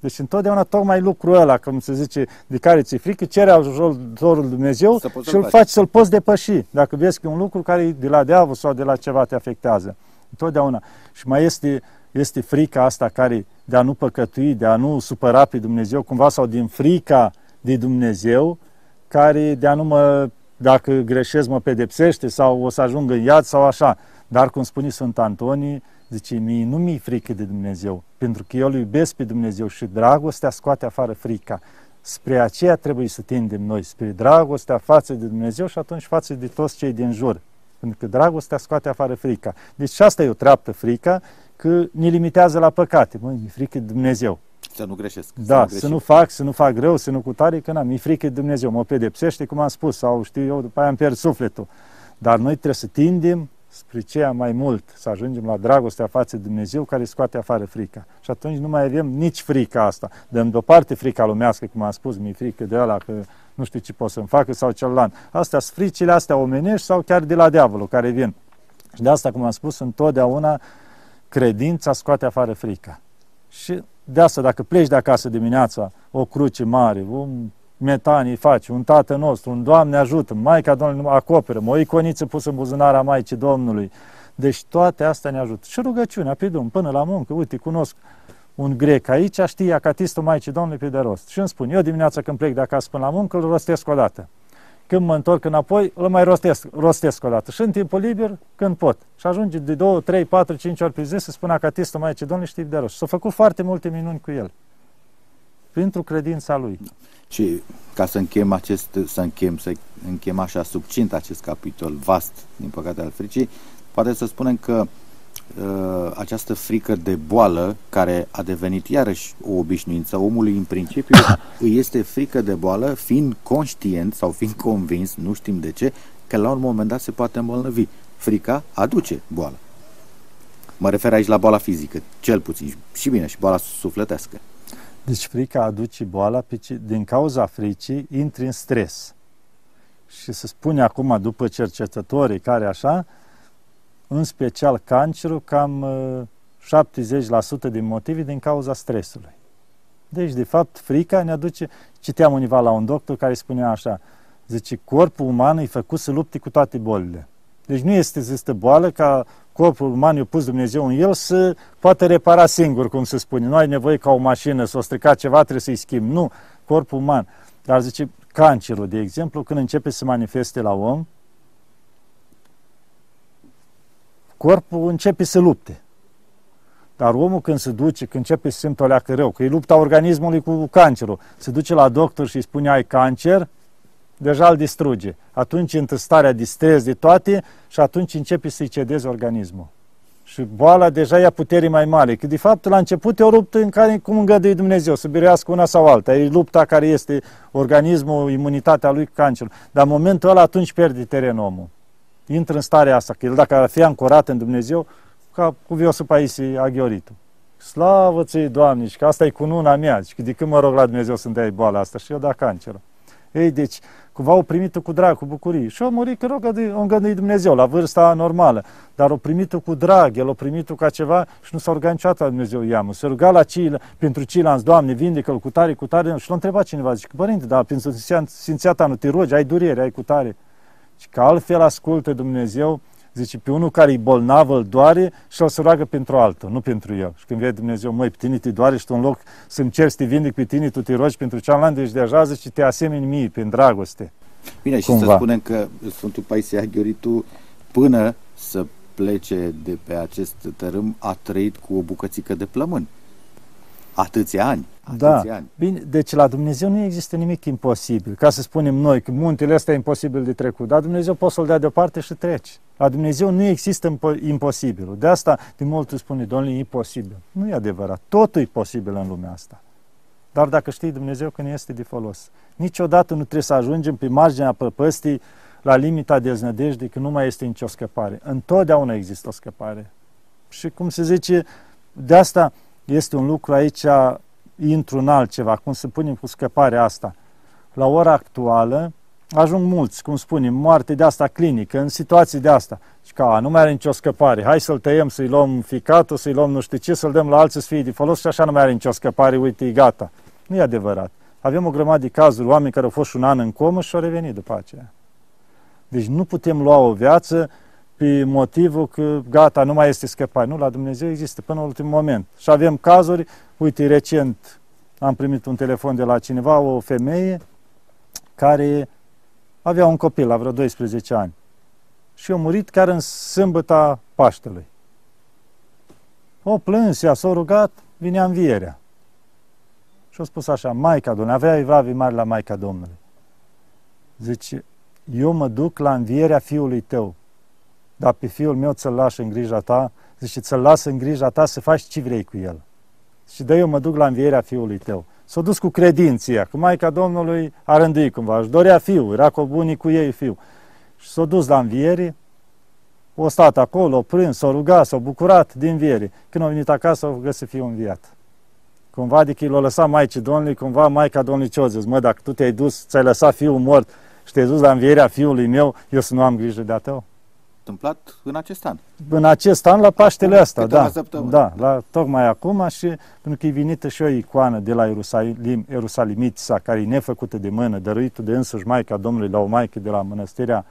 Deci întotdeauna tocmai lucrul ăla, cum se zice, de care ți-e frică, cere ajutorul Dumnezeu și îl faci să-l poți depăși. Dacă vezi că e un lucru care e de la diavol sau de la ceva te afectează. Întotdeauna. Și mai este, este frica asta care de a nu păcătui, de a nu supăra pe Dumnezeu, cumva sau din frica de Dumnezeu, care de a nu mă, dacă greșesc, mă pedepsește sau o să ajung în iad sau așa. Dar, cum spune Sfânt Antonie, zice, mie nu mi-e frică de Dumnezeu, pentru că eu îl iubesc pe Dumnezeu și dragostea scoate afară frica. Spre aceea trebuie să tindem noi, spre dragostea față de Dumnezeu și atunci față de toți cei din jur. Pentru că dragostea scoate afară frica. Deci asta e o treaptă frica, că ne limitează la păcate. Măi, mi-e frică de Dumnezeu. Să nu greșesc. Da, să nu, să nu fac, să nu fac rău, să nu cu tare, că n-am, mi-e frică de Dumnezeu, mă pedepsește, cum am spus, sau știu eu, după aia îmi pierd sufletul. Dar noi trebuie să tindem spre ceea mai mult, să ajungem la dragostea față de Dumnezeu care scoate afară frica. Și atunci nu mai avem nici frica asta. Dăm deoparte frica lumească, cum am spus, mi-e frică de ăla că nu știu ce pot să-mi facă sau celălalt. Astea sunt fricile astea omenești sau chiar de la diavolul care vin. Și de asta, cum am spus, întotdeauna credința scoate afară frica. Și de asta, dacă pleci de acasă dimineața, o cruce mare, un metanii faci, un tată nostru, un Doamne ajută, Maica Domnului acoperă, o iconiță pusă în buzunara Maicii Domnului. Deci toate astea ne ajută. Și rugăciunea pe drum, până la muncă, uite, cunosc un grec aici, știe acatistul Maicii Domnului pe de rost. Și îmi spun, eu dimineața când plec de acasă până la muncă, îl rostesc o dată. Când mă întorc înapoi, îl mai rostesc, rostesc o dată. Și în timpul liber, când pot. Și ajunge de 2, 3, 4, 5 ori pe zi să spună acatistul Maicii Domnului știi de rost. S-au făcut foarte multe minuni cu el. Pentru credința lui. Și ca să închem acest, să închem, să închem așa succint acest capitol vast, din păcate, al fricii, poate să spunem că uh, această frică de boală, care a devenit iarăși o obișnuință omului în principiu, îi este frică de boală fiind conștient sau fiind convins, nu știm de ce, că la un moment dat se poate îmbolnăvi. Frica aduce boală. Mă refer aici la boala fizică, cel puțin, și bine, și boala sufletească. Deci frica aduce boala, din cauza fricii intri în stres. Și se spune acum, după cercetătorii care așa, în special cancerul, cam 70% din motive din cauza stresului. Deci, de fapt, frica ne aduce... Citeam univa la un doctor care spunea așa, zice, corpul uman e făcut să lupte cu toate bolile. Deci nu este există boală ca corpul uman i-a pus Dumnezeu în el să poată repara singur, cum se spune. Nu ai nevoie ca o mașină să o strica ceva, trebuie să-i schimbi. Nu, corpul uman. Dar zice, cancerul, de exemplu, când începe să se manifeste la om, corpul începe să lupte. Dar omul când se duce, când începe să simtă o leacă rău, că e lupta organismului cu cancerul, se duce la doctor și îi spune ai cancer, deja îl distruge. Atunci intră starea de stres de toate și atunci începe să-i cedeze organismul. Și boala deja ia putere mai mare. Că de fapt la început e o luptă în care cum îngăduie Dumnezeu să biruiască una sau alta. E lupta care este organismul, imunitatea lui cancerul. Dar în momentul ăla atunci pierde teren omul. Intră în starea asta, că el dacă ar fi ancorat în Dumnezeu, ca cu Viosul Paisie Aghioritu. Slavă ți Doamne, și că asta e cununa mea, și că de când mă rog la Dumnezeu să-mi dai boala asta și eu da cancerul. Ei, deci, cumva o primit cu drag, cu bucurie. Și o murit, că rog, o îngăduit Dumnezeu, la vârsta normală. Dar o primit cu drag, el o primit ca ceva și nu s-a rugat niciodată la Dumnezeu iamă. Se ruga la cei, pentru ceilalți, Doamne, vindecă-l cu tare, cu tare. Și l-a întrebat cineva, zice, părinte, dar pentru Sfințiata nu te rogi, ai durere, ai cu tare. Și că altfel ascultă Dumnezeu, zice, pe unul care e bolnav îl doare și o să roagă pentru altul, nu pentru el. Și când vede Dumnezeu, măi, pe tine te doare și tu în loc să-mi ceri să te vindic pe tine, tu te rogi pentru cealaltă, deci deja zice, te asemeni mie, prin dragoste. Bine, Cumva. și să spunem că Sfântul Paisia Gheoritu, până să plece de pe acest tărâm, a trăit cu o bucățică de plămân. Atâția ani. Da. Atâția da. ani. Bine, deci la Dumnezeu nu există nimic imposibil. Ca să spunem noi că muntele ăsta e imposibil de trecut, dar Dumnezeu poate să-l dea deoparte și treci. La Dumnezeu nu există imposibilul. De asta, de mult spune, Domnule, e imposibil. Nu e adevărat. Totul e posibil în lumea asta. Dar dacă știi Dumnezeu că ne este de folos. Niciodată nu trebuie să ajungem pe marginea păpăstii la limita deznădejdii că nu mai este nicio scăpare. Întotdeauna există o scăpare. Și cum se zice, de asta este un lucru aici, intru în altceva, cum să punem cu scăparea asta. La ora actuală ajung mulți, cum spunem, moarte de asta clinică, în situații de asta. Și ca nu mai are nicio scăpare, hai să-l tăiem, să-i luăm ficatul, să-i luăm nu știu ce, să-l dăm la alții să fie de folos și așa nu mai are nicio scăpare, uite, e gata. Nu e adevărat. Avem o grămadă de cazuri, oameni care au fost un an în comă și au revenit după aceea. Deci nu putem lua o viață pe motivul că gata, nu mai este scăpare. Nu, la Dumnezeu există până în ultimul moment. Și avem cazuri, uite, recent am primit un telefon de la cineva, o femeie care avea un copil la vreo 12 ani și a murit chiar în sâmbăta Paștelui. O plâns, ea s-a rugat, vinea învierea. Și a spus așa, Maica Domnului, avea evlavii mari la Maica Domnului. Zice, eu mă duc la învierea fiului tău, dar pe fiul meu ți-l lași în grija ta, zice, ți-l las în grija ta să faci ce vrei cu el. Și de eu mă duc la învierea fiului tău. S-a dus cu credinția, că Maica Domnului a rânduit cumva, își dorea fiul, era cu bunii cu ei fiu. Și s-a dus la înviere, o stat acolo, o prins, s-a rugat, s-a bucurat din înviere. Când a venit acasă, a găsit fiul înviat. Cumva, adică l-a lăsat Maicii Domnului, cumva Maica Domnului ce zis, mă, dacă tu te-ai dus, ți-ai lăsat fiul mort și te-ai dus la învierea fiului meu, eu să nu am grijă de a tău? Întâmplat în acest an. În acest an, la Paștele ăsta, da. Da, la, tocmai acum și pentru că e venită și o icoană de la Ierusalim, Ierusalimitița, care e nefăcută de mână, dăruită de însuși Maica Domnului la o maică de la mănăstirea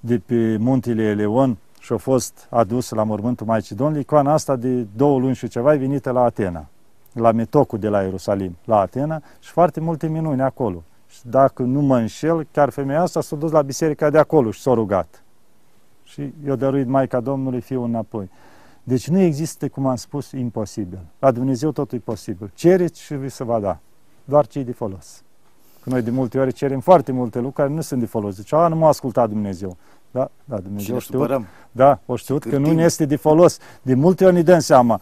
de pe muntele Eleon și a fost adusă la mormântul Maicii Domnului. Icoana asta de două luni și ceva e venită la Atena, la metocul de la Ierusalim, la Atena și foarte multe minuni acolo. Și dacă nu mă înșel, chiar femeia asta s-a dus la biserica de acolo și s-a rugat și i-a dăruit Maica Domnului fiul înapoi. Deci nu există, cum am spus, imposibil. La Dumnezeu totul e posibil. Cereți și vi se va da. Doar ce de folos. Că noi de multe ori cerem foarte multe lucruri care nu sunt de folos. Deci, a, nu m-a ascultat Dumnezeu. Da, da, Dumnezeu știu. Da, o știut că nu ne este de folos. De multe ori ne dăm seama.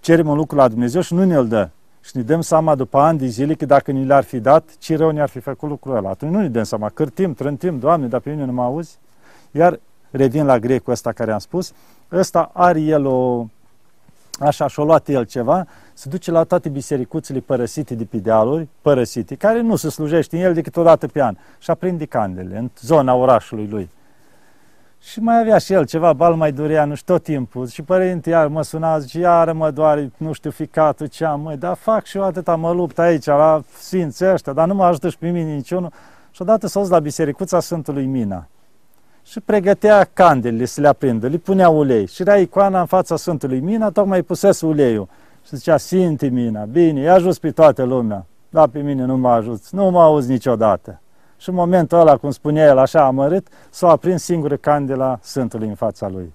Cerem un lucru la Dumnezeu și nu ne-l dă. Și ne dăm seama după ani de zile că dacă ni l-ar fi dat, ce rău ne-ar fi făcut lucrul ăla. Atunci nu ne dăm seama. Cârtim, trântim, Doamne, dar pe mine nu mă auzi? Iar revin la grecul ăsta care am spus, ăsta are el o, așa, și-a luat el ceva, se duce la toate bisericuțele părăsite de pe dealuri, părăsite, care nu se slujește în el decât o dată pe an, și aprinde candele în zona orașului lui. Și mai avea și el ceva, bal mai durea, nu știu, tot timpul. Și părinte iar mă suna, zice, iară mă doare, nu știu, ficatul ce am, măi, dar fac și eu atâta, mă lupt aici, la sfinții ăștia, dar nu mă ajută și pe mine niciunul. Și odată s-a la bisericuța Sfântului Mina și pregătea candelele să le aprindă, le punea ulei. Și era icoana în fața Sfântului Mina, tocmai pusese uleiul. Și zicea, Sfinte Mina, bine, i-a ajuns pe toată lumea, dar pe mine nu m-a ajuns, nu m-a auzit niciodată. Și în momentul ăla, cum spunea el așa amărât, s-a aprins singură candela Sfântului în fața lui.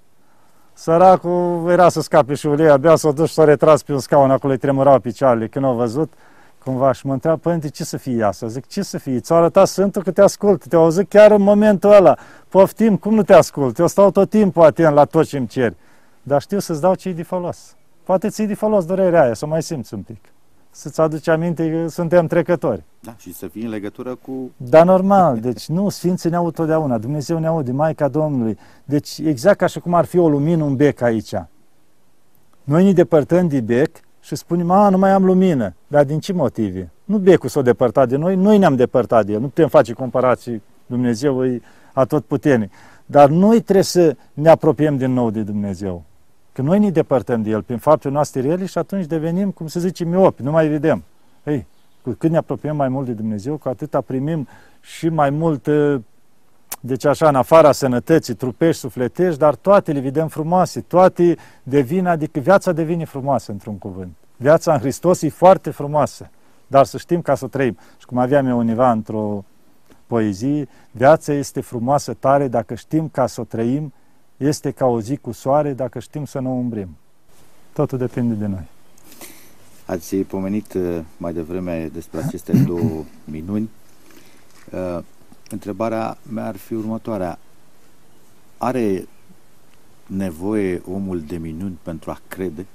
Săracul era să scape și ulei, abia s-a dus și s-a retras pe un scaun, acolo îi tremurau picioarele. Când au văzut, cumva și mă întreabă, părinte, ce să fie asta? Zic, ce să fie? Ți-a arătat Sfântul că te ascult, te-au auzit chiar în momentul ăla. Poftim, cum nu te ascult? Eu stau tot timpul atent la tot ce îmi ceri. Dar știu să-ți dau ce de folos. Poate ți de folos durerea aia, să mai simți un pic. Să-ți aduci aminte că suntem trecători. Da, și să fii în legătură cu... Da, normal. Deci nu, Sfinții ne aud totdeauna. Dumnezeu ne aude, Maica Domnului. Deci exact ca și cum ar fi o lumină, un bec aici. Noi ne depărtăm de bec și spunem, a, nu mai am lumină. Dar din ce motive? Nu becul s-a depărtat de noi, noi ne-am depărtat de el. Nu putem face comparații, Dumnezeu e atotputernic. Dar noi trebuie să ne apropiem din nou de Dumnezeu. Că noi ne depărtăm de El prin faptele noastre rele și atunci devenim, cum se zice, miopi, nu mai vedem. Ei, cu cât ne apropiem mai mult de Dumnezeu, cu atâta primim și mai mult deci așa, în afara sănătății, trupești, sufletești, dar toate le vedem frumoase, toate devin, adică viața devine frumoasă într-un cuvânt. Viața în Hristos e foarte frumoasă, dar să știm ca să o trăim. Și cum aveam eu univa într-o poezie, viața este frumoasă tare dacă știm ca să o trăim, este ca o zi cu soare dacă știm să nu o umbrim. Totul depinde de noi. Ați pomenit uh, mai devreme despre aceste două minuni. Uh, întrebarea mea ar fi următoarea. Are nevoie omul de minuni pentru a crede?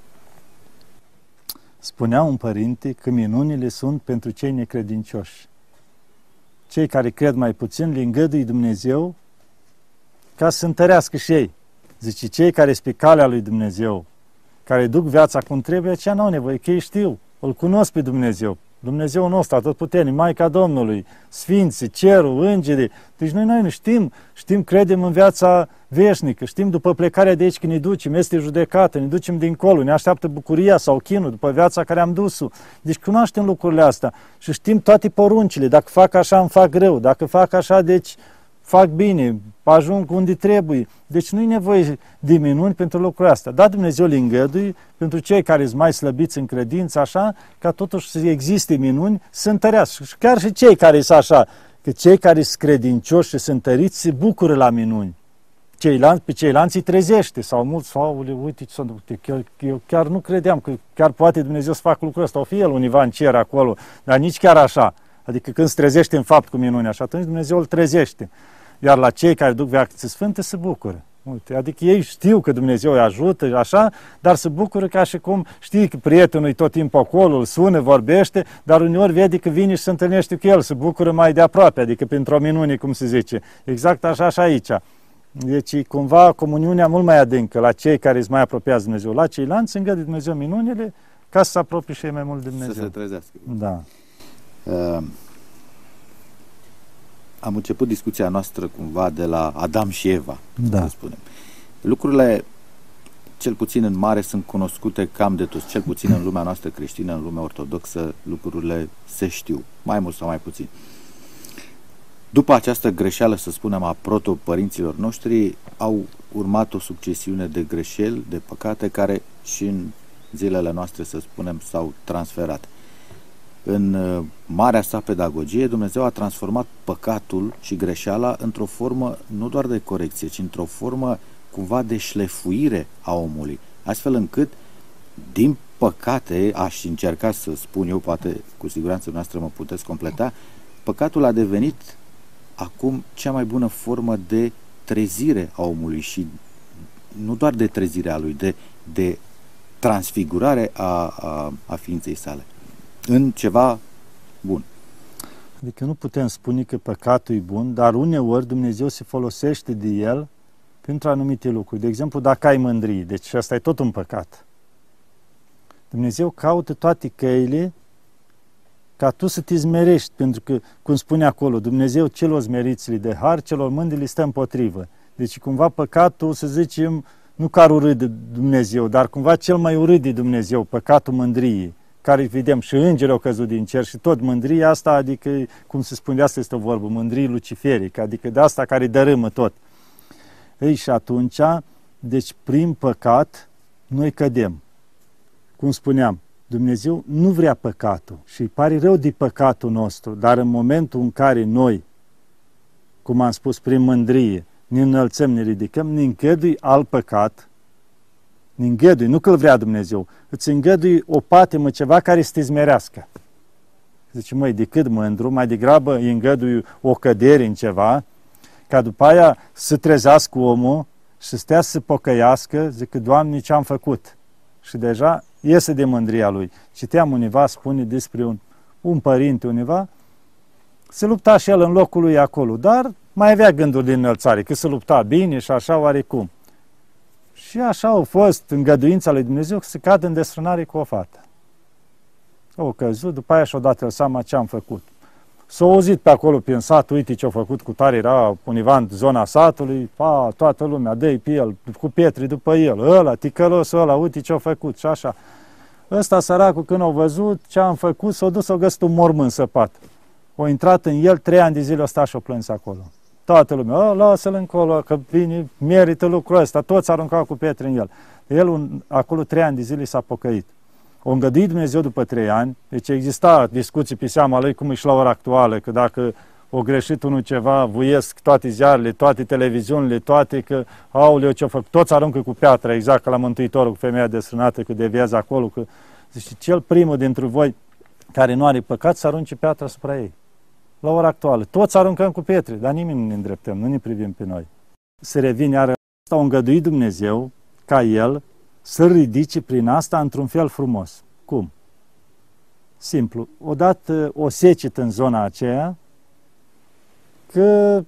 Spunea un părinte că minunile sunt pentru cei necredincioși. Cei care cred mai puțin le îngădui Dumnezeu ca să întărească și ei. Zice, cei care sunt pe calea lui Dumnezeu, care duc viața cum trebuie, aceia nu au nevoie, că ei știu, îl cunosc pe Dumnezeu. Dumnezeu nostru, atât puternic, Maica Domnului, Sfinții, Cerul, Îngerii. Deci noi, noi nu știm, știm, credem în viața veșnică, știm după plecarea de aici când ne ducem, este judecată, ne ducem dincolo, ne așteaptă bucuria sau chinul după viața care am dus-o. Deci cunoaștem lucrurile astea și știm toate poruncile, dacă fac așa îmi fac rău, dacă fac așa, deci fac bine, ajung unde trebuie. Deci nu e nevoie de minuni pentru lucrurile astea. Da, Dumnezeu le îngădui pentru cei care sunt mai slăbiți în credință, așa, ca totuși să existe minuni, să întărească. Și chiar și cei care sunt așa, că cei care sunt credincioși și sunt întăriți se bucură la minuni. Ceilalți, pe ceilalți îi trezește sau mulți sau uite, uite chiar, eu chiar nu credeam că chiar poate Dumnezeu să facă lucrul ăsta, o fi El univa în cer acolo, dar nici chiar așa. Adică când se trezește în fapt cu minunea și atunci Dumnezeu îl trezește. Iar la cei care duc viață sfântă se bucură. Uite, adică ei știu că Dumnezeu îi ajută, așa, dar se bucură ca și cum știi că prietenul e tot timpul acolo, îl sună, vorbește, dar uneori vede că vine și se întâlnește cu el, se bucură mai de aproape, adică printr-o minune, cum se zice. Exact așa și aici. Deci cumva comuniunea mult mai adâncă la cei care îți mai apropiază Dumnezeu, la ceilalți îngăduie Dumnezeu minunile ca să se apropie și ei mai mult de Dumnezeu. Să se trezească. Da. Uh, am început discuția noastră cumva de la Adam și Eva, da. să spunem. Lucrurile, cel puțin în mare, sunt cunoscute cam de toți, cel puțin în lumea noastră creștină, în lumea ortodoxă, lucrurile se știu, mai mult sau mai puțin. După această greșeală, să spunem, a proto-părinților noștri, au urmat o succesiune de greșeli, de păcate, care și în zilele noastre, să spunem, s-au transferat în uh, marea sa pedagogie, Dumnezeu a transformat păcatul și greșeala într-o formă nu doar de corecție, ci într-o formă cumva de șlefuire a omului, astfel încât, din păcate, aș încerca să spun eu, poate cu siguranță noastră mă puteți completa, păcatul a devenit acum cea mai bună formă de trezire a omului și nu doar de trezire a lui, de, de transfigurare a, a, a ființei sale în ceva bun. Adică nu putem spune că păcatul e bun, dar uneori Dumnezeu se folosește de el pentru anumite lucruri. De exemplu, dacă ai mândrie, deci asta e tot un păcat. Dumnezeu caută toate căile ca tu să te zmerești, pentru că, cum spune acolo, Dumnezeu celor zmeriți de har, celor mândri li stă împotrivă. Deci cumva păcatul, să zicem, nu că ar urât de Dumnezeu, dar cumva cel mai urât de Dumnezeu, păcatul mândriei care vedem și îngerii au căzut din cer și tot mândria asta, adică, cum se spune, asta este o vorbă, mândrie luciferică, adică de asta care dărâmă tot. Ei, și atunci, deci prin păcat, noi cădem. Cum spuneam, Dumnezeu nu vrea păcatul și îi pare rău de păcatul nostru, dar în momentul în care noi, cum am spus, prin mândrie, ne înălțăm, ne ridicăm, ne încădui al păcat, ne îngădui, nu că îl vrea Dumnezeu, îți îngădui o patimă, ceva care să te zmerească. Zice, măi, decât mândru, mai degrabă îi îngădui o cădere în ceva, ca după aia să trezească omul și să stea să pocăiască, zic, Doamne, ce am făcut? Și deja iese de mândria lui. Citeam univa, spune despre un, un părinte univa, se lupta și el în locul lui acolo, dar mai avea gânduri de înălțare, că se lupta bine și așa oarecum. Și așa au fost îngăduința lui Dumnezeu să cadă în desfrânare cu o fată. Au căzut, după aia și-o dat el seama ce am făcut. S-a auzit pe acolo prin sat, uite ce-au făcut cu tare, era univa în zona satului, pa, toată lumea, dă pe el, cu pietri după el, ăla, ticălosul ăla, uite ce-au făcut și așa. Ăsta săracul când au văzut ce am făcut, s-a dus, s-a găsit un mormânt săpat. O intrat în el, trei ani de zile o sta și o plâns acolo toată lumea, oh, lasă-l încolo, că vine, merită lucrul ăsta, toți aruncau cu pietre în el. El un, acolo trei ani de zile s-a pocăit. O îngăduit Dumnezeu după trei ani, deci exista discuții pe seama lui cum e și la ora actuală, că dacă o greșit unul ceva, vuiesc toate ziarele, toate televiziunile, toate că, auleu, ce-o făcut, toți aruncă cu piatra, exact ca la Mântuitorul, cu femeia desfrânată, că deviază acolo, că, zice, cel primul dintre voi care nu are păcat să arunce piatra asupra ei. La ora actuală. Toți aruncăm cu pietre, dar nimeni nu ne îndreptăm, nu ne privim pe noi. Se revine iar asta, o îngăduit Dumnezeu ca el să ridice prin asta într-un fel frumos. Cum? Simplu. Odată o secetă în zona aceea, că,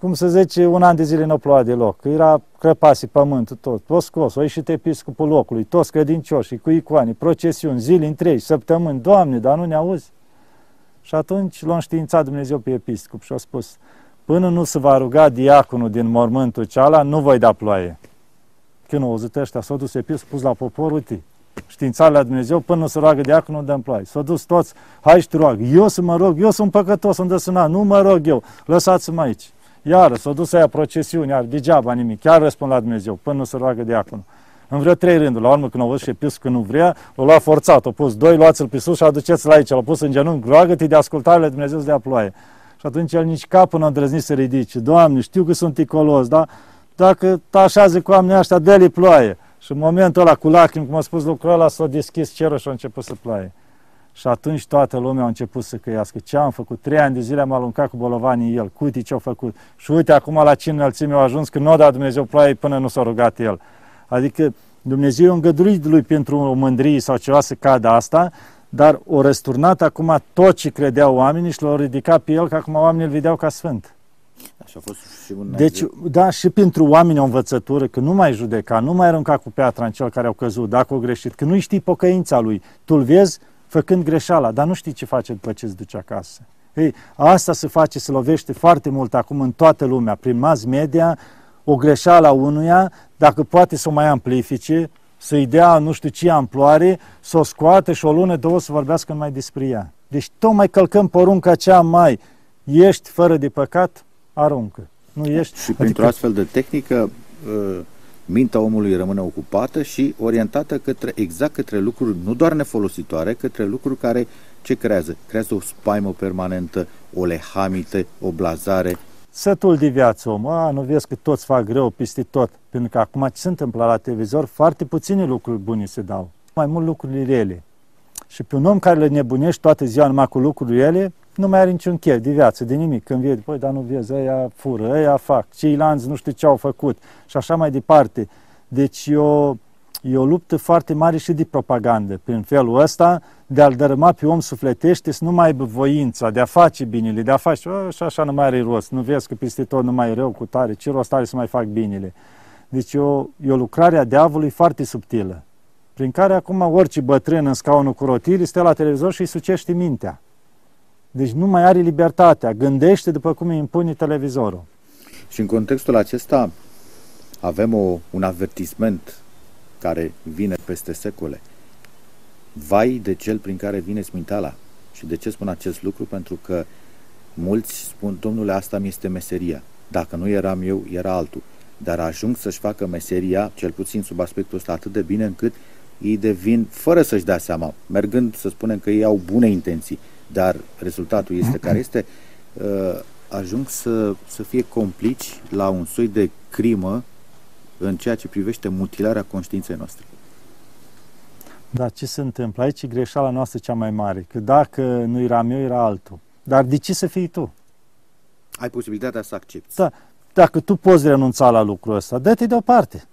cum să zice, un an de zile nu ploua deloc, că era crăpase pământul tot, tot scos, o ieșit episcopul locului, toți credincioșii, cu icoane, procesiuni, zile întregi, săptămâni, Doamne, dar nu ne auzi? Și atunci l-a înștiințat Dumnezeu pe episcop și a spus, până nu se va ruga diaconul din mormântul ceala, nu voi da ploaie. Când au auzit ăștia, s-au dus episcop, pus la popor, uite, științarea la Dumnezeu, până nu se roagă diaconul, dă ploaie. S-au dus toți, hai și te rog, eu să mă rog, eu sunt păcătos, sunt dăsânat, nu mă rog eu, lăsați-mă aici. Iară, s-au dus aia procesiuni, iar degeaba nimic, chiar răspund la Dumnezeu, până nu se roagă diaconul. În vreo trei rânduri, la urmă când au văzut și episcopul că nu vrea, o lua forțat, au pus doi, luați-l pe sus și aduceți-l aici, l-au pus în genunchi, roagă-te de ascultare Dumnezeu să dea ploaie. Și atunci el nici capul nu a îndrăznit să ridice. Doamne, știu că sunt ticolos, dar dacă tașează cu oamenii ăștia, dă-li ploaie. Și în momentul ăla, cu lacrimi, cum a spus lucrul ăla, s-a deschis cerul și a început să ploaie. Și atunci toată lumea a început să căiască. Ce am făcut? Trei ani de zile am aluncat cu bolovanii el. Cu uite ce-au făcut. Și uite acum la ce înălțime au ajuns că nu a dat Dumnezeu ploaie până nu s-a rugat el. Adică Dumnezeu a îngăduit lui pentru o mândrie sau ceva să cadă asta, dar o răsturnat acum tot ce credeau oamenii și l-au ridicat pe el, că acum oamenii îl vedeau ca sfânt. Așa a fost și un Deci, da, și pentru oameni o învățătură, că nu mai judeca, nu mai arunca cu piatra în cel care au căzut, dacă au greșit, că nu știi pocăința lui. Tu îl vezi făcând greșeala, dar nu știi ce face după ce îți duce acasă. Ei, asta se face, se lovește foarte mult acum în toată lumea, prin mass media, o greșeală a unuia, dacă poate să o mai amplifice, să-i dea nu știu ce amploare, să o scoate și o lună, două să vorbească mai despre ea. Deci tocmai călcăm porunca cea mai, ești fără de păcat, aruncă. Nu ești, și adică... printr-o astfel de tehnică, uh, mintea omului rămâne ocupată și orientată către, exact către lucruri nu doar nefolositoare, către lucruri care ce creează? Creează o spaimă permanentă, o lehamite, o blazare, sătul de viață om. A, nu vezi că toți fac greu peste tot. Pentru că acum ce se întâmplă la televizor, foarte puține lucruri bune se dau. Mai mult lucruri rele. Și pe un om care le nebunești toată ziua numai cu lucruri rele, nu mai are niciun chef de viață, de nimic. Când vede, păi, dar nu vezi, ăia fură, ăia fac, ceilalți nu știu ce au făcut și așa mai departe. Deci eu e o luptă foarte mare și de propagandă. Prin felul ăsta, de a-l dărâma pe om sufletește, să nu mai aibă voința de a face binele, de a face, și așa nu mai are rost, nu vezi că peste tot nu mai e rău cu tare, ce rost are să mai fac binele. Deci e o, e o lucrare a diavolului foarte subtilă, prin care acum orice bătrân în scaunul cu rotiri stă la televizor și îi sucește mintea. Deci nu mai are libertatea, gândește după cum îi impune televizorul. Și în contextul acesta avem o, un avertisment care vine peste secole. Vai de cel prin care vine smintala. Și de ce spun acest lucru? Pentru că mulți spun, domnule, asta mi este meseria. Dacă nu eram eu, era altul. Dar ajung să-și facă meseria, cel puțin sub aspectul ăsta, atât de bine încât ei devin, fără să-și dea seama, mergând să spunem că ei au bune intenții, dar rezultatul este care este, uh, ajung să, să fie complici la un soi de crimă în ceea ce privește mutilarea conștiinței noastre. Dar ce se întâmplă? Aici e greșeala noastră cea mai mare, că dacă nu eram eu, era altul. Dar de ce să fii tu? Ai posibilitatea să accepti. Da. Dacă tu poți renunța la lucrul ăsta, dă-te deoparte.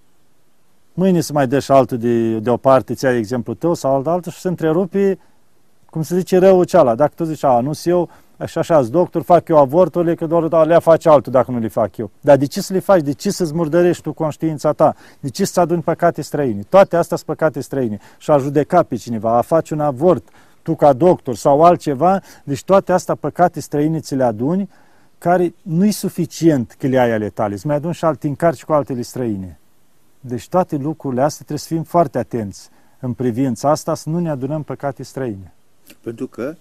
Mâine să mai dă și altul de, deoparte, ți ai exemplu tău sau alt altul și să întrerupi, cum se zice, răul ceala. Dacă tu zici, a, nu eu, așa așa, doctor, fac eu avorturile, că doar le face altul dacă nu le fac eu. Dar de ce să le faci? De ce să-ți murdărești tu conștiința ta? De ce să aduni păcate străine? Toate astea sunt păcate străine. Și a judeca pe cineva, a face un avort, tu ca doctor sau altceva, deci toate astea păcate străine ți le aduni, care nu-i suficient că le ai ale tale, îți mai aduni și alte încarci cu altele străine. Deci toate lucrurile astea trebuie să fim foarte atenți în privința asta, să nu ne adunăm păcate străine. Pentru că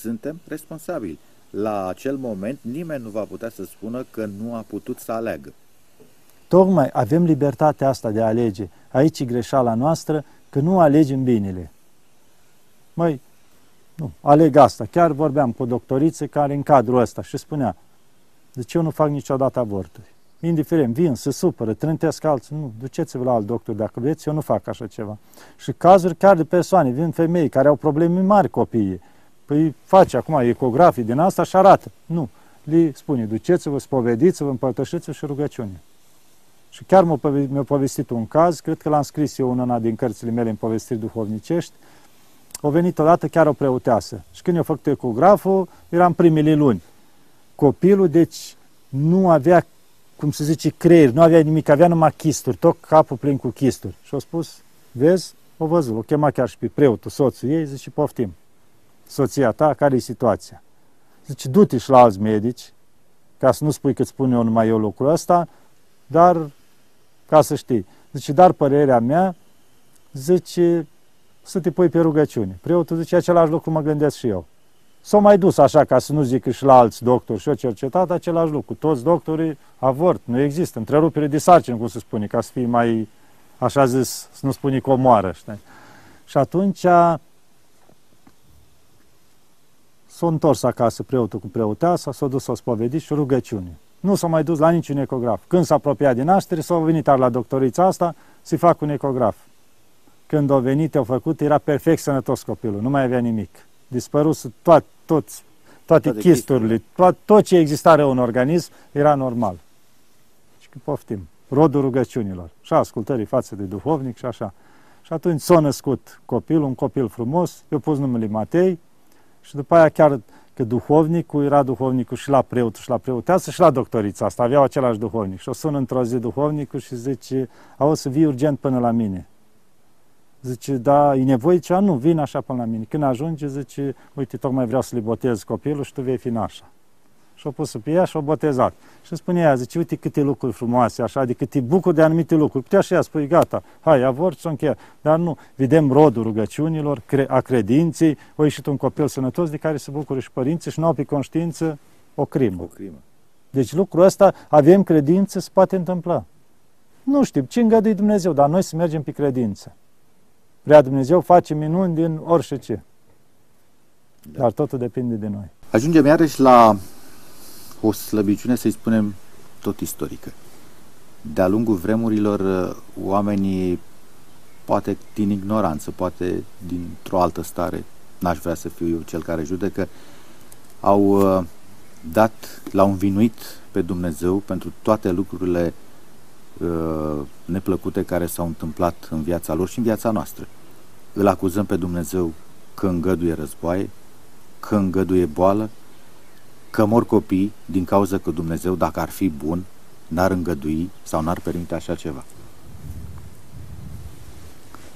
suntem responsabili. la acel moment nimeni nu va putea să spună că nu a putut să aleagă. Tocmai avem libertatea asta de a alege. Aici e greșeala noastră, că nu alegem binele. Măi, nu, aleg asta. Chiar vorbeam cu o doctoriță care în cadrul ăsta și spunea, de ce eu nu fac niciodată aborturi? Indiferent, vin, se supără, trântesc alții, nu, duceți-vă la alt doctor dacă vreți, eu nu fac așa ceva. Și cazuri chiar de persoane, vin femei care au probleme mari copiii, păi face acum ecografii din asta și arată. Nu, li spune, duceți-vă, spovediți-vă, împărtășiți-vă și rugăciune. Și chiar mi-a povestit un caz, cred că l-am scris eu în una din cărțile mele în povestiri duhovnicești, a venit odată chiar o preoteasă. Și când i-a făcut ecograful, era în primele luni. Copilul, deci, nu avea, cum se zice, creier, nu avea nimic, avea numai chisturi, tot capul plin cu chisturi. Și a spus, vezi, o văzut, o chema chiar și pe preotul, soțul ei, zice, poftim, soția ta, care e situația? Zice, du-te și la alți medici, ca să nu spui că spun eu numai eu lucrul ăsta, dar ca să știi. Zice, dar părerea mea, zice, să te pui pe rugăciune. Preotul zice, același lucru mă gândesc și eu. S-au mai dus așa, ca să nu zic și la alți doctori și-au cercetat același lucru. Toți doctorii avort, nu există, întrerupere de sarcină, cum se spune, ca să fie mai, așa zis, să nu spune comoară, știi? Și atunci s-a întors acasă preotul cu preoteasa, s-a dus să spovedit și rugăciune. Nu s-a mai dus la niciun ecograf. Când s-a apropiat de naștere, s-a venit la doctorița asta să-i fac un ecograf. Când a venit, au făcut, era perfect sănătos copilul, nu mai avea nimic. Dispărus toat, toți, toate, toate chisturile, tot, tot ce exista rău în organism era normal. Și că poftim, rodul rugăciunilor și ascultării față de duhovnic și așa. Și atunci s-a născut copilul, un copil frumos, i-a pus numele Matei și după aia chiar că duhovnicul era duhovnicul și la preot și la preoteasă și la doctorița asta, aveau același duhovnic. Și o sună într-o zi duhovnicul și zice, au să vii urgent până la mine. Zice, da, e nevoie cea? Nu, vin așa până la mine. Când ajunge, zice, uite, tocmai vreau să-l botez copilul și tu vei fi nașa. Și-o pus pe ea și-o botezat. Și spune ea, zice, uite câte lucruri frumoase, așa, adică te bucur de anumite lucruri. Putea și ea spui, gata, hai, avort și încheia. Dar nu, vedem rodul rugăciunilor, a credinței, o ieșit un copil sănătos de care se bucură și părinții și nu au pe conștiință o crimă. O crimă. Deci lucrul ăsta, avem credință, se poate întâmpla. Nu știu, ce îngăduie Dumnezeu, dar noi să mergem pe credință. Vrea Dumnezeu, face minuni din orice ce. Da. Dar totul depinde de noi. Ajungem iarăși la o slăbiciune, să-i spunem, tot istorică. De-a lungul vremurilor, oamenii, poate din ignoranță, poate dintr-o altă stare, n-aș vrea să fiu eu cel care judecă, au uh, dat, l-au învinuit pe Dumnezeu pentru toate lucrurile uh, neplăcute care s-au întâmplat în viața lor și în viața noastră. Îl acuzăm pe Dumnezeu că îngăduie războaie, că îngăduie boală, că mor copii din cauza că Dumnezeu, dacă ar fi bun, n-ar îngădui sau n-ar permite așa ceva.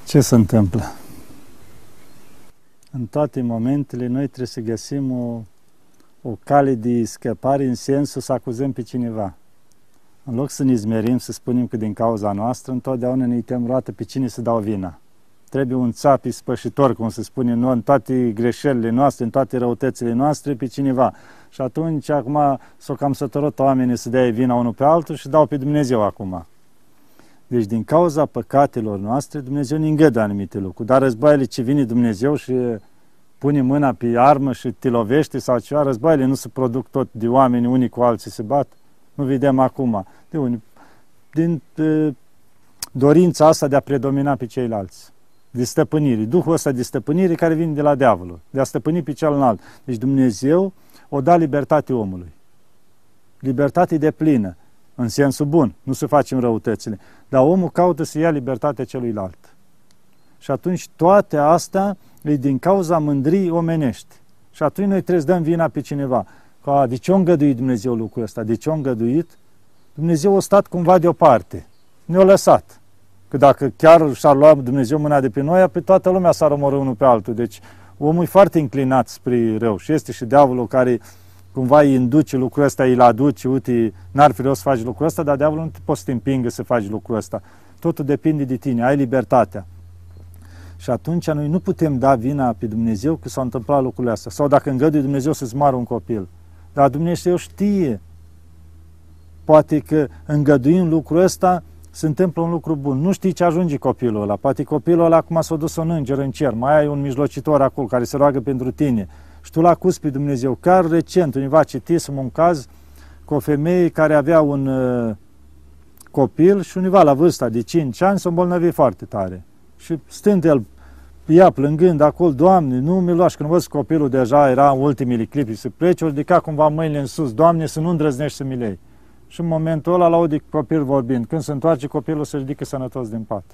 Ce se întâmplă? În toate momentele noi trebuie să găsim o, o cale de scăpare în sensul să acuzăm pe cineva. În loc să ne zmerim, să spunem că din cauza noastră, întotdeauna ne uităm roată pe cine să dau vina. Trebuie un țap spășitor, cum se spune noi, în toate greșelile noastre, în toate răutățile noastre, pe cineva. Și atunci, acum, s-o cam sătărot oamenii să dea vina unul pe altul și dau pe Dumnezeu acum. Deci, din cauza păcatelor noastre, Dumnezeu ne îngădă anumite lucruri. Dar războaiele ce vine Dumnezeu și pune mâna pe armă și te lovește sau ceva, războaiele nu se produc tot de oameni, unii cu alții se bat. Nu vedem acum. De unii, din de, dorința asta de a predomina pe ceilalți de stăpânire, Duhul ăsta de stăpânire care vine de la diavolul, de a stăpâni pe celălalt. Deci Dumnezeu o da libertate omului. Libertate de plină, în sensul bun, nu să facem răutățile. Dar omul caută să ia libertatea celuilalt. Și atunci toate astea e din cauza mândrii omenești. Și atunci noi trebuie să dăm vina pe cineva. Că, de ce a îngăduit Dumnezeu lucrul ăsta? De ce a îngăduit? Dumnezeu a stat cumva deoparte. Ne-a lăsat. Că dacă chiar și-ar lua Dumnezeu mâna de pe noi, pe toată lumea s-ar omorâ unul pe altul. Deci omul e foarte inclinat spre rău și este și diavolul care cumva îi induce lucrul ăsta, îi aduce, uite, n-ar fi rău să faci lucrul ăsta, dar diavolul nu te poți să te împingă să faci lucrul ăsta. Totul depinde de tine, ai libertatea. Și atunci noi nu putem da vina pe Dumnezeu că s-a întâmplat lucrurile astea. Sau dacă îngăduie Dumnezeu să-ți moară un copil. dar Dumnezeu știe. Poate că îngăduim lucrul ăsta, se întâmplă un lucru bun. Nu știi ce ajunge copilul ăla. Poate copilul ăla acum s-a dus un înger în cer. Mai ai un mijlocitor acolo care se roagă pentru tine. Și tu l acuz pe Dumnezeu. Chiar recent, univa citisem un caz cu o femeie care avea un uh, copil și univa la vârsta de 5 ani s-a îmbolnăvit foarte tare. Și stând el ea plângând acolo, Doamne, nu mi luași, când văd copilul deja era în ultimele clipi să plece, ori ridica cumva mâinile în sus, Doamne, să nu îndrăznești să mi lei. Și în momentul ăla l-aude copil vorbind. Când se întoarce copilul, se ridică sănătos din pat.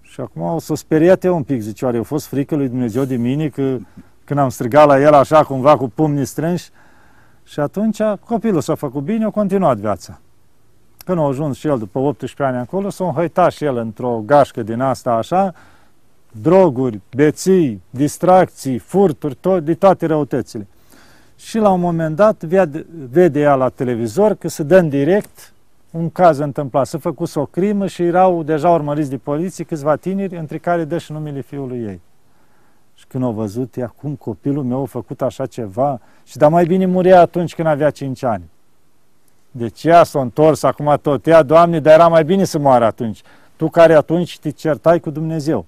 Și acum o să speriat eu un pic, zice, oare a fost frică lui Dumnezeu de mine că, când am strigat la el așa cumva cu pumnii strânși și atunci copilul s-a făcut bine, a continuat viața. Când a ajuns și el după 18 ani acolo, s-a înhăitat și el într-o gașcă din asta așa, droguri, beții, distracții, furturi, tot, de toate răutățile. Și la un moment dat vede, vede ea la televizor că se dă în direct un caz întâmplat. S-a făcut o crimă și erau deja urmăriți de poliție câțiva tineri, între care dă și numele fiului ei. Și când au văzut, ea, cum copilul meu a făcut așa ceva, și dar mai bine murea atunci când avea 5 ani. Deci ea s-a întors acum tot. Ea, Doamne, dar era mai bine să moară atunci. Tu care atunci te certai cu Dumnezeu.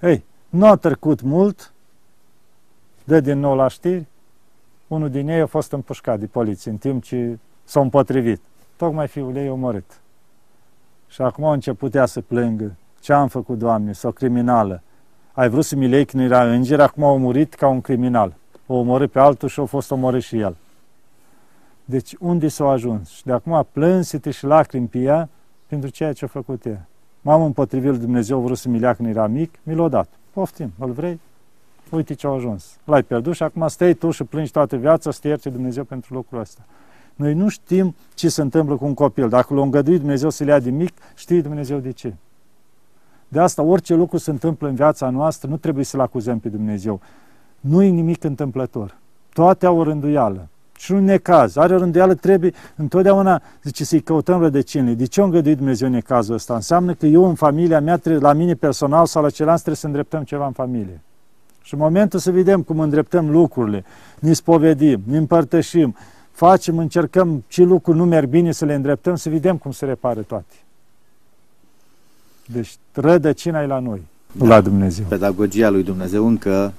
Ei, nu a trecut mult, dă din nou la știri, unul din ei a fost împușcat de poliție în timp ce s-a împotrivit. Tocmai fiul ei a omorât. Și acum a început ea să plângă. Ce am făcut, Doamne? S-o criminală. Ai vrut să mi lei când era înger, acum a murit ca un criminal. O omorât pe altul și a fost omorât și el. Deci unde s-a ajuns? Și de acum plânsete și lacrimi pe ea pentru ceea ce a făcut ea. M-am împotrivit lui Dumnezeu, vrut să mi lea când era mic, mi l-a dat. Poftim, îl vrei? Uite ce a ajuns. L-ai pierdut și acum stai tu și plângi toată viața să te ierte Dumnezeu pentru lucrul ăsta. Noi nu știm ce se întâmplă cu un copil. Dacă l-a îngăduit Dumnezeu să le ia de mic, știe Dumnezeu de ce. De asta, orice lucru se întâmplă în viața noastră, nu trebuie să-L acuzăm pe Dumnezeu. Nu e nimic întâmplător. Toate au o rânduială și un necaz. Are o rânduială, trebuie întotdeauna, zice, să-i căutăm rădăcinile. De ce a îngăduit Dumnezeu necazul ăsta? Înseamnă că eu în familia mea, trebuie, la mine personal sau la celălalt, trebuie să îndreptăm ceva în familie. Și în momentul să vedem cum îndreptăm lucrurile, ne spovedim, ne împărtășim, facem, încercăm ce lucruri nu merg bine să le îndreptăm, să vedem cum se repară toate. Deci rădăcina e la noi, da. la Dumnezeu. Pedagogia lui Dumnezeu încă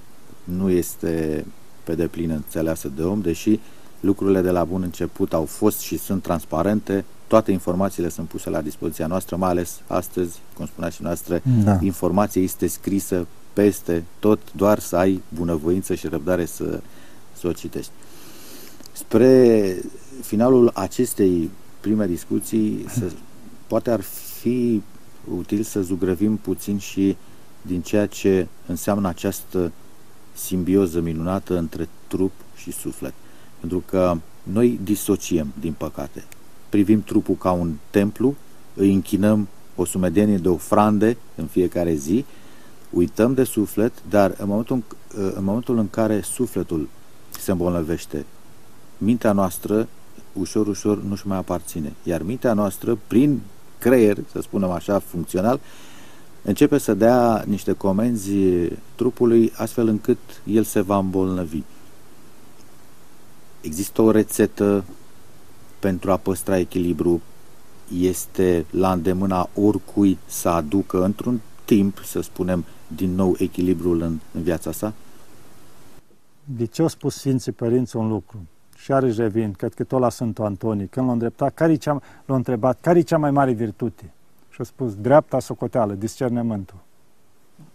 nu este pe deplin înțeleasă de om, deși lucrurile de la bun început au fost și sunt transparente, toate informațiile sunt puse la dispoziția noastră, mai ales astăzi, cum spunea și noastră, da. informația este scrisă peste tot, doar să ai bunăvoință și răbdare să, să o citești. Spre finalul acestei prime discuții, să, poate ar fi util să zugrăvim puțin și din ceea ce înseamnă această simbioză minunată între trup și suflet. Pentru că noi disociem, din păcate. Privim trupul ca un templu, îi închinăm o sumedenie de ofrande în fiecare zi, uităm de suflet, dar în momentul, în momentul în care sufletul se îmbolnăvește, mintea noastră ușor, ușor nu-și mai aparține. Iar mintea noastră, prin creier, să spunem așa, funcțional, începe să dea niște comenzi trupului astfel încât el se va îmbolnăvi. Există o rețetă pentru a păstra echilibru, este la îndemâna oricui să aducă într-un timp, să spunem, din nou echilibrul în, în viața sa? De ce au spus Sfinții Părinți un lucru? Și are revin, cred că tot la Sfântul Antonie, când l-a îndreptat, care cea, l-a întrebat, care e cea mai mare virtute? Și a spus, dreapta socoteală, discernământul.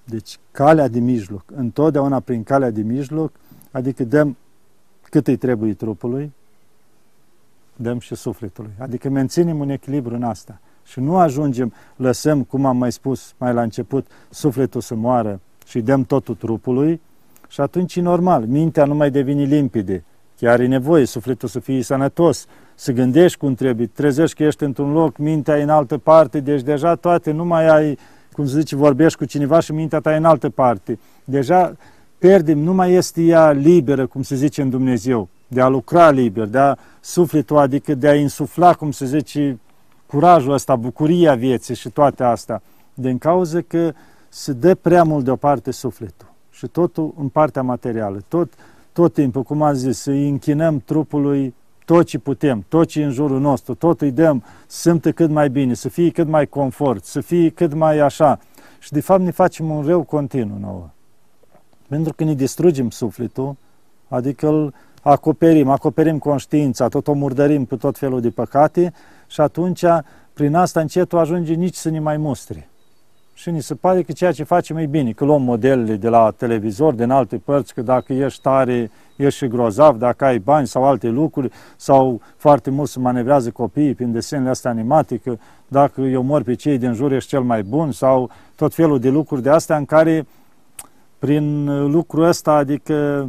Deci, calea de mijloc, întotdeauna prin calea de mijloc, adică dăm cât îi trebuie trupului, dăm și sufletului. Adică menținem un echilibru în asta. Și nu ajungem, lăsăm, cum am mai spus mai la început, sufletul să moară și dăm totul trupului și atunci e normal, mintea nu mai devine limpide. Chiar e nevoie sufletul să fie sănătos, să gândești cum trebuie, trezești că ești într-un loc, mintea e în altă parte, deci deja toate, nu mai ai, cum se zice, vorbești cu cineva și mintea ta e în altă parte. Deja pierdem, nu mai este ea liberă, cum se zice în Dumnezeu, de a lucra liber, de a sufletul, adică de a insufla, cum se zice, curajul ăsta, bucuria vieții și toate astea, din cauza că se dă prea mult deoparte sufletul și totul în partea materială. Tot tot timpul, cum a zis, să închinăm trupului tot ce putem, tot ce în jurul nostru, tot îi dăm să simtă cât mai bine, să fie cât mai confort, să fie cât mai așa. Și de fapt ne facem un rău continuu nouă. Pentru că ne distrugem sufletul, adică îl acoperim, acoperim conștiința, tot o murdărim cu tot felul de păcate și atunci prin asta încetul ajunge nici să ne mai mustre. Și ni se pare că ceea ce facem e bine, că luăm modelele de la televizor, din alte părți, că dacă ești tare, ești și grozav, dacă ai bani sau alte lucruri, sau foarte mult se manevrează copiii prin desenele astea animate, că dacă eu mor pe cei din jur, ești cel mai bun, sau tot felul de lucruri de astea în care, prin lucrul ăsta, adică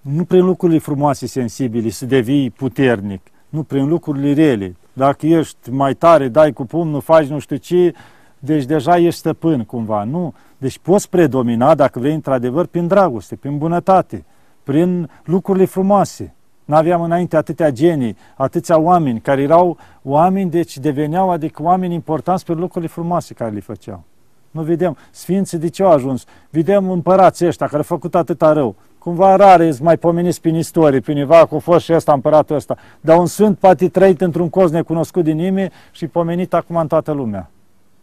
nu prin lucrurile frumoase, sensibile, să devii puternic, nu prin lucrurile rele. Dacă ești mai tare, dai cu pumnul, faci nu știu ce, deci deja ești stăpân cumva, nu? Deci poți predomina, dacă vrei, într-adevăr, prin dragoste, prin bunătate, prin lucrurile frumoase. N-aveam înainte atâtea genii, atâția oameni care erau oameni, deci deveneau, adică oameni importanți pe lucrurile frumoase care le făceau. Nu vedem. Sfinții de ce au ajuns? Vedem împărații ăștia care au făcut atâta rău. Cumva rare îți mai pomeniți prin istorie, prin Iva, cu fost și ăsta, împăratul ăsta. Dar un sfânt poate trăit într-un coz necunoscut din nimeni și pomenit acum în toată lumea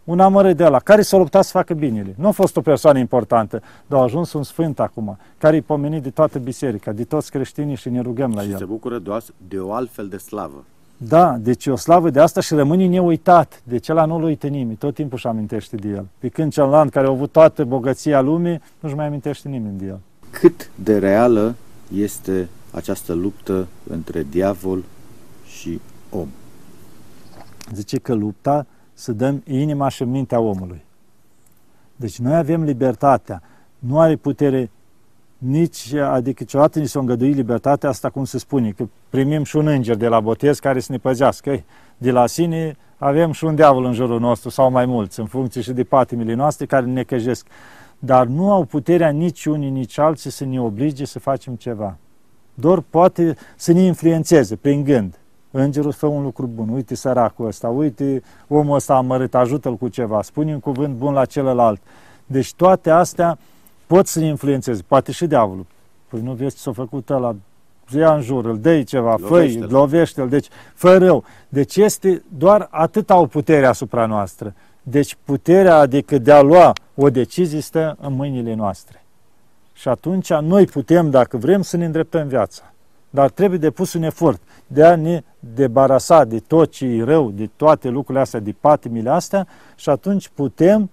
un amărât de ăla, care s-a luptat să facă binele. Nu a fost o persoană importantă, dar a ajuns un sfânt acum, care e pomenit de toată biserica, de toți creștinii și ne rugăm la și el. se bucură de o, de o altfel de slavă. Da, deci o slavă de asta și rămâne neuitat. De cela nu-l uită nimeni, tot timpul își amintește de el. Pe când celălalt care a avut toată bogăția lumii, nu-și mai amintește nimeni de el. Cât de reală este această luptă între diavol și om? Zice că lupta să dăm inima și mintea omului. Deci noi avem libertatea, nu are putere nici, adică niciodată ni s-a îngăduit libertatea asta, cum se spune, că primim și un înger de la botez care să ne păzească. De la sine avem și un diavol în jurul nostru, sau mai mulți, în funcție și de patimile noastre care ne căjesc. Dar nu au puterea nici unii, nici alții să ne oblige să facem ceva. Doar poate să ne influențeze prin gând. Îngerul fă un lucru bun, uite săracul ăsta, uite omul ăsta amărât, ajută-l cu ceva, spune un cuvânt bun la celălalt. Deci toate astea pot să influențeze, poate și diavolul. Păi nu vezi ce s-a făcut ăla, ia în jur, îl dai ceva, făi, lovește-l, deci fă rău. Deci este doar atât au putere asupra noastră. Deci puterea, adică de a lua o decizie, stă în mâinile noastre. Și atunci noi putem, dacă vrem, să ne îndreptăm viața. Dar trebuie depus un efort de a ne debarasa de tot ce e rău, de toate lucrurile astea, de patimile astea și atunci putem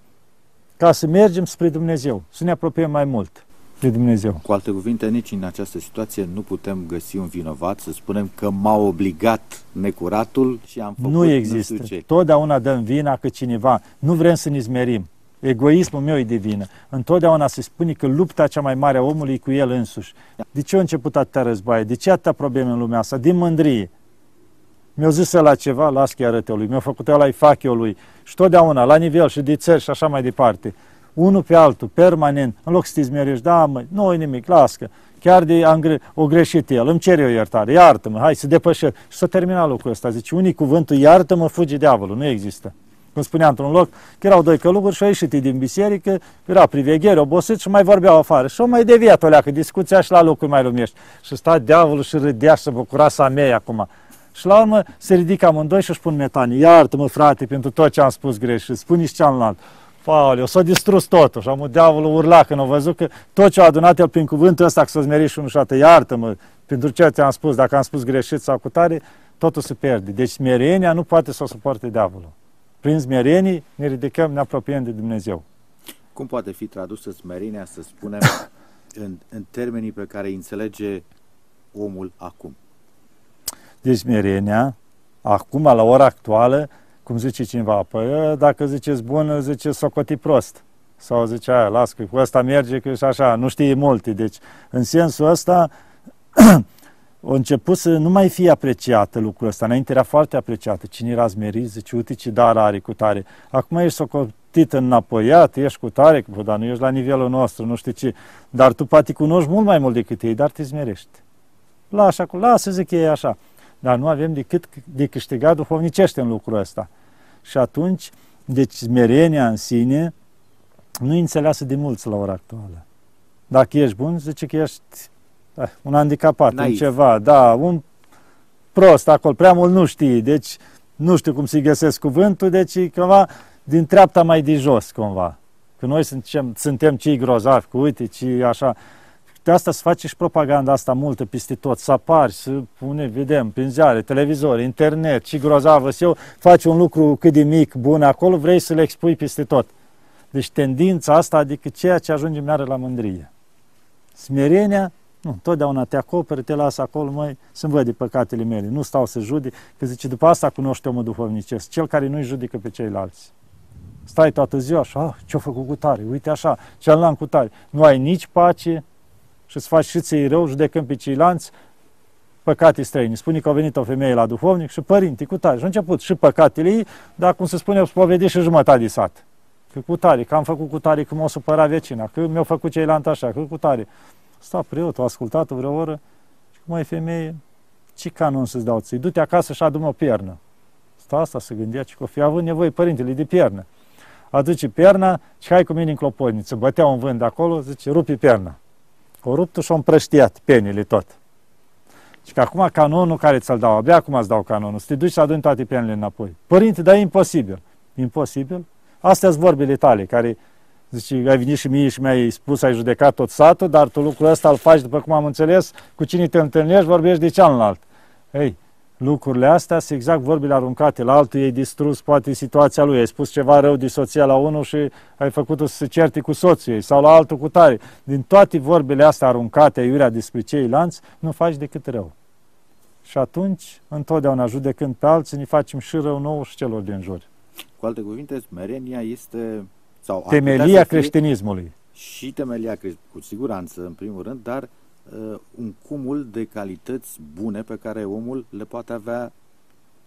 ca să mergem spre Dumnezeu, să ne apropiem mai mult de Dumnezeu. Cu alte cuvinte, nici în această situație nu putem găsi un vinovat să spunem că m-a obligat necuratul și am făcut Nu există. Nu ce. Totdeauna dăm vina că cineva. Nu vrem să ne zmerim. Egoismul meu e de vină. Întotdeauna se spune că lupta cea mai mare a omului e cu el însuși. De ce a început atâtea războaie? De ce atâtea probleme în lumea asta? Din mândrie. Mi-au zis la ceva, las chiar lui, mi-au făcut ăla fac eu lui. Și totdeauna, la nivel și de țări și așa mai departe. Unul pe altul, permanent, în loc să te zmerești, da, mă, nu e nimic, lasă chiar de am gre- o greșit el, îmi cer eu iertare, iartă-mă, hai să depășesc. Și s-a terminat lucrul ăsta. Zice, unii cuvântul, iartă-mă, fugi diavolul, nu există cum spunea într-un loc, că erau doi călugări și au ieșit din biserică, era priveghere, obosit și mai vorbeau afară. Și au mai deviat o leacă, discuția și la locuri mai lumești. Și sta diavolul și râdea și se bucura să mei acum. Și la urmă se ridică amândoi și își pun metanii. Iartă-mă, frate, pentru tot ce am spus greșit. Spune și cealaltă. Pauleu, s-a distrus totul. Și am diavolul urla când a văzut că tot ce a adunat el prin cuvântul ăsta, că s-a zmerit și unul și iartă-mă pentru ce ți-am spus, dacă am spus greșit sau cu tare, totul se pierde. Deci smerenia nu poate să o suporte diavolul prin smerenii ne ridicăm, ne apropiem de Dumnezeu. Cum poate fi tradusă smerenia, să spunem, în, în termenii pe care îi înțelege omul acum? Deci smerenia, acum, la ora actuală, cum zice cineva, păi dacă ziceți bun, zice socoti prost. Sau zice aia, las că cu ăsta merge, că și așa, nu știe multe. Deci, în sensul ăsta, a început să nu mai fie apreciată lucrul ăsta. Înainte era foarte apreciată. Cine era zmerit, zice, uite ce dar are cu tare. Acum ești socotit înapoiat, ești cu tare, dar nu ești la nivelul nostru, nu știu ce. Dar tu poate cunoști mult mai mult decât ei, dar te zmerești. Lasă acolo, lasă zic ei așa. Dar nu avem decât de câștigat duhovnicește în lucrul ăsta. Și atunci, deci smerenia în sine nu e înțeleasă de mulți la ora actuală. Dacă ești bun, zice că ești da, un handicapat Naiv. în ceva, da, un prost acolo, prea mult nu știi, deci nu știu cum să-i găsesc cuvântul, deci e cumva din treapta mai de jos, cumva. Că noi suntem, suntem cei grozavi, cu uite, ci așa. De asta se face și propaganda asta multă peste tot, să apari, să pune, vedem, prin ziare, televizor, internet, ce grozavă eu, faci un lucru cât de mic, bun acolo, vrei să le expui peste tot. Deci tendința asta, adică ceea ce ajunge mereu la mândrie. Smerenia, nu, totdeauna te acoperi, te las acolo, mai să văd de păcatele mele, nu stau să judic, că zice, după asta cunoște omul duhovnicesc, cel care nu-i judică pe ceilalți. Stai toată ziua și, ah, ce-a făcut cu tare, uite așa, ce-am cu tare. Nu ai nici pace și îți faci și ți rău, judecând pe ceilalți, păcate străini. Spune că a venit o femeie la duhovnic și părinte, cu tare. Și a început și păcatele ei, dar cum se spune, o spovedi și jumătate de sat. Că cu tare, că am făcut cu tare, că m-a supărat vecina, că mi-au făcut ceilalți așa, că cu tare. Sta preotul, a ascultat vreo oră și cum ai femeie, ce canon să-ți dau ți Du-te acasă și adu o piernă. Sta asta să gândea, ce că fi având nevoie părintele de piernă. Aduce pierna și hai cu mine în clopotniță. Bătea un vânt de acolo, zice, rupi pierna. O ruptul și-o împrăștiat penile tot. Și că acum canonul care ți-l dau, abia acum îți dau canonul, să te duci să aduni toate penile înapoi. Părinte, dar e imposibil. Imposibil? Astea sunt vorbele tale, care Zice, ai venit și mie și mi-ai spus, ai judecat tot satul, dar tu lucrul ăsta îl faci, după cum am înțeles, cu cine te întâlnești, vorbești de cealaltă. Ei, lucrurile astea sunt exact vorbile aruncate la altul, ei distrus poate situația lui, ai spus ceva rău de soția la unul și ai făcut-o să se certe cu soțul ei sau la altul cu tare. Din toate vorbele astea aruncate, iurea despre ceilalți, nu faci decât rău. Și atunci, întotdeauna judecând pe alții, ne facem și rău nou și celor din jur. Cu alte cuvinte, smerenia este sau temelia creștinismului. Și temelia, cu siguranță, în primul rând, dar uh, un cumul de calități bune pe care omul le poate avea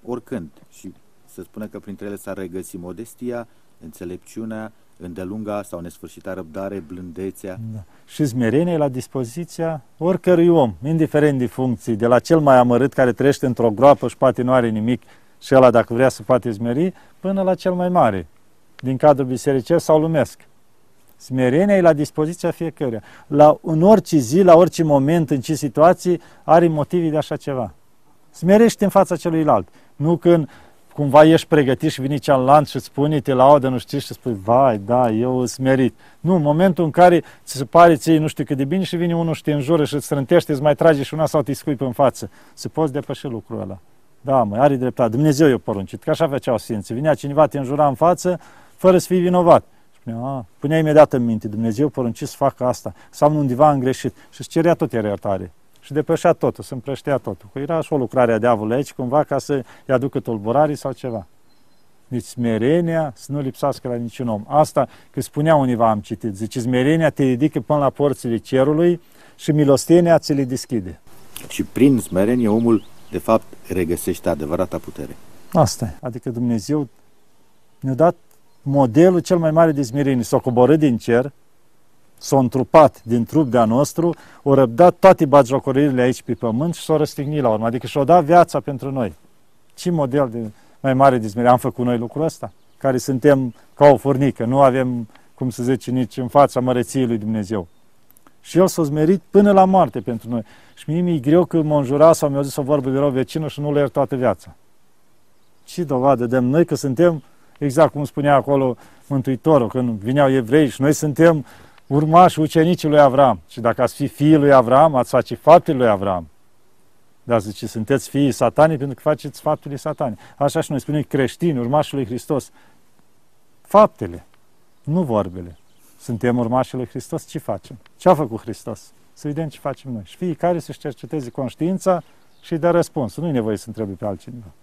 oricând. Și se spune că printre ele s-ar regăsi modestia, înțelepciunea, îndelunga sau nesfârșita răbdare, blândețea. Da. Și smerenia e la dispoziția oricărui om, indiferent de funcții, de la cel mai amărât care trăiește într-o groapă și poate nu are nimic și ăla dacă vrea să poate smeri, până la cel mai mare, din cadrul bisericesc sau lumesc. Smerenia e la dispoziția fiecăruia. La, în orice zi, la orice moment, în ce situații, are motive de așa ceva. Smerește în fața celuilalt. Nu când cumva ești pregătit și vine cealaltă și îți spune, te laudă, nu știi, și spui, vai, da, eu sunt smerit. Nu, în momentul în care ți se pare ție nu știu cât de bine și vine unul și te înjură și îți strântește, îți mai trage și una sau te scuipă în față. Să poți depăși lucrul ăla. Da, mă, are dreptate. Dumnezeu i-a poruncit, că așa făceau sfinții. Vinea cineva, te înjura în față, fără să fii vinovat. Și spunea, a, punea imediat în minte, Dumnezeu porunci să facă asta, sau undeva am greșit. Și îți cerea tot era iertare. Și depășea totul, se împrăștea totul. Că era și o lucrare a diavolului aici, cumva, ca să-i aducă tulburare sau ceva. Deci smerenia să nu lipsească la niciun om. Asta, că spunea univa, am citit, zice, smerenia te ridică până la porțile cerului și milostenia ți le deschide. Și prin smerenie omul, de fapt, regăsește adevărata putere. Asta e. Adică Dumnezeu ne-a dat modelul cel mai mare de smerenie. S-a coborât din cer, s-a întrupat din trup de-a nostru, o răbdat toate bagiocoririle aici pe pământ și s-a răstignit la urmă. Adică și-a dat viața pentru noi. Ce model de mai mare de smerenie? Am făcut noi lucrul ăsta? Care suntem ca o furnică, nu avem, cum să zice, nici în fața măreției lui Dumnezeu. Și El s-a zmerit până la moarte pentru noi. Și mie mi-e greu că m-a înjurat sau mi-a zis o vorbă de rău vecinul și nu le iert toată viața. Ce dovadă dăm noi că suntem exact cum spunea acolo Mântuitorul, când vineau evrei și noi suntem urmași ucenicii lui Avram. Și dacă ați fi fiii lui Avram, ați face faptele lui Avram. Dar zice, sunteți fiii satanii pentru că faceți faptele satanii. Așa și noi spunem creștini, urmașii lui Hristos. Faptele, nu vorbele. Suntem urmașii lui Hristos, ce facem? Ce a făcut Hristos? Să vedem ce facem noi. Și fiecare să-și cerceteze conștiința și dă răspuns. Nu e nevoie să întrebe pe altcineva.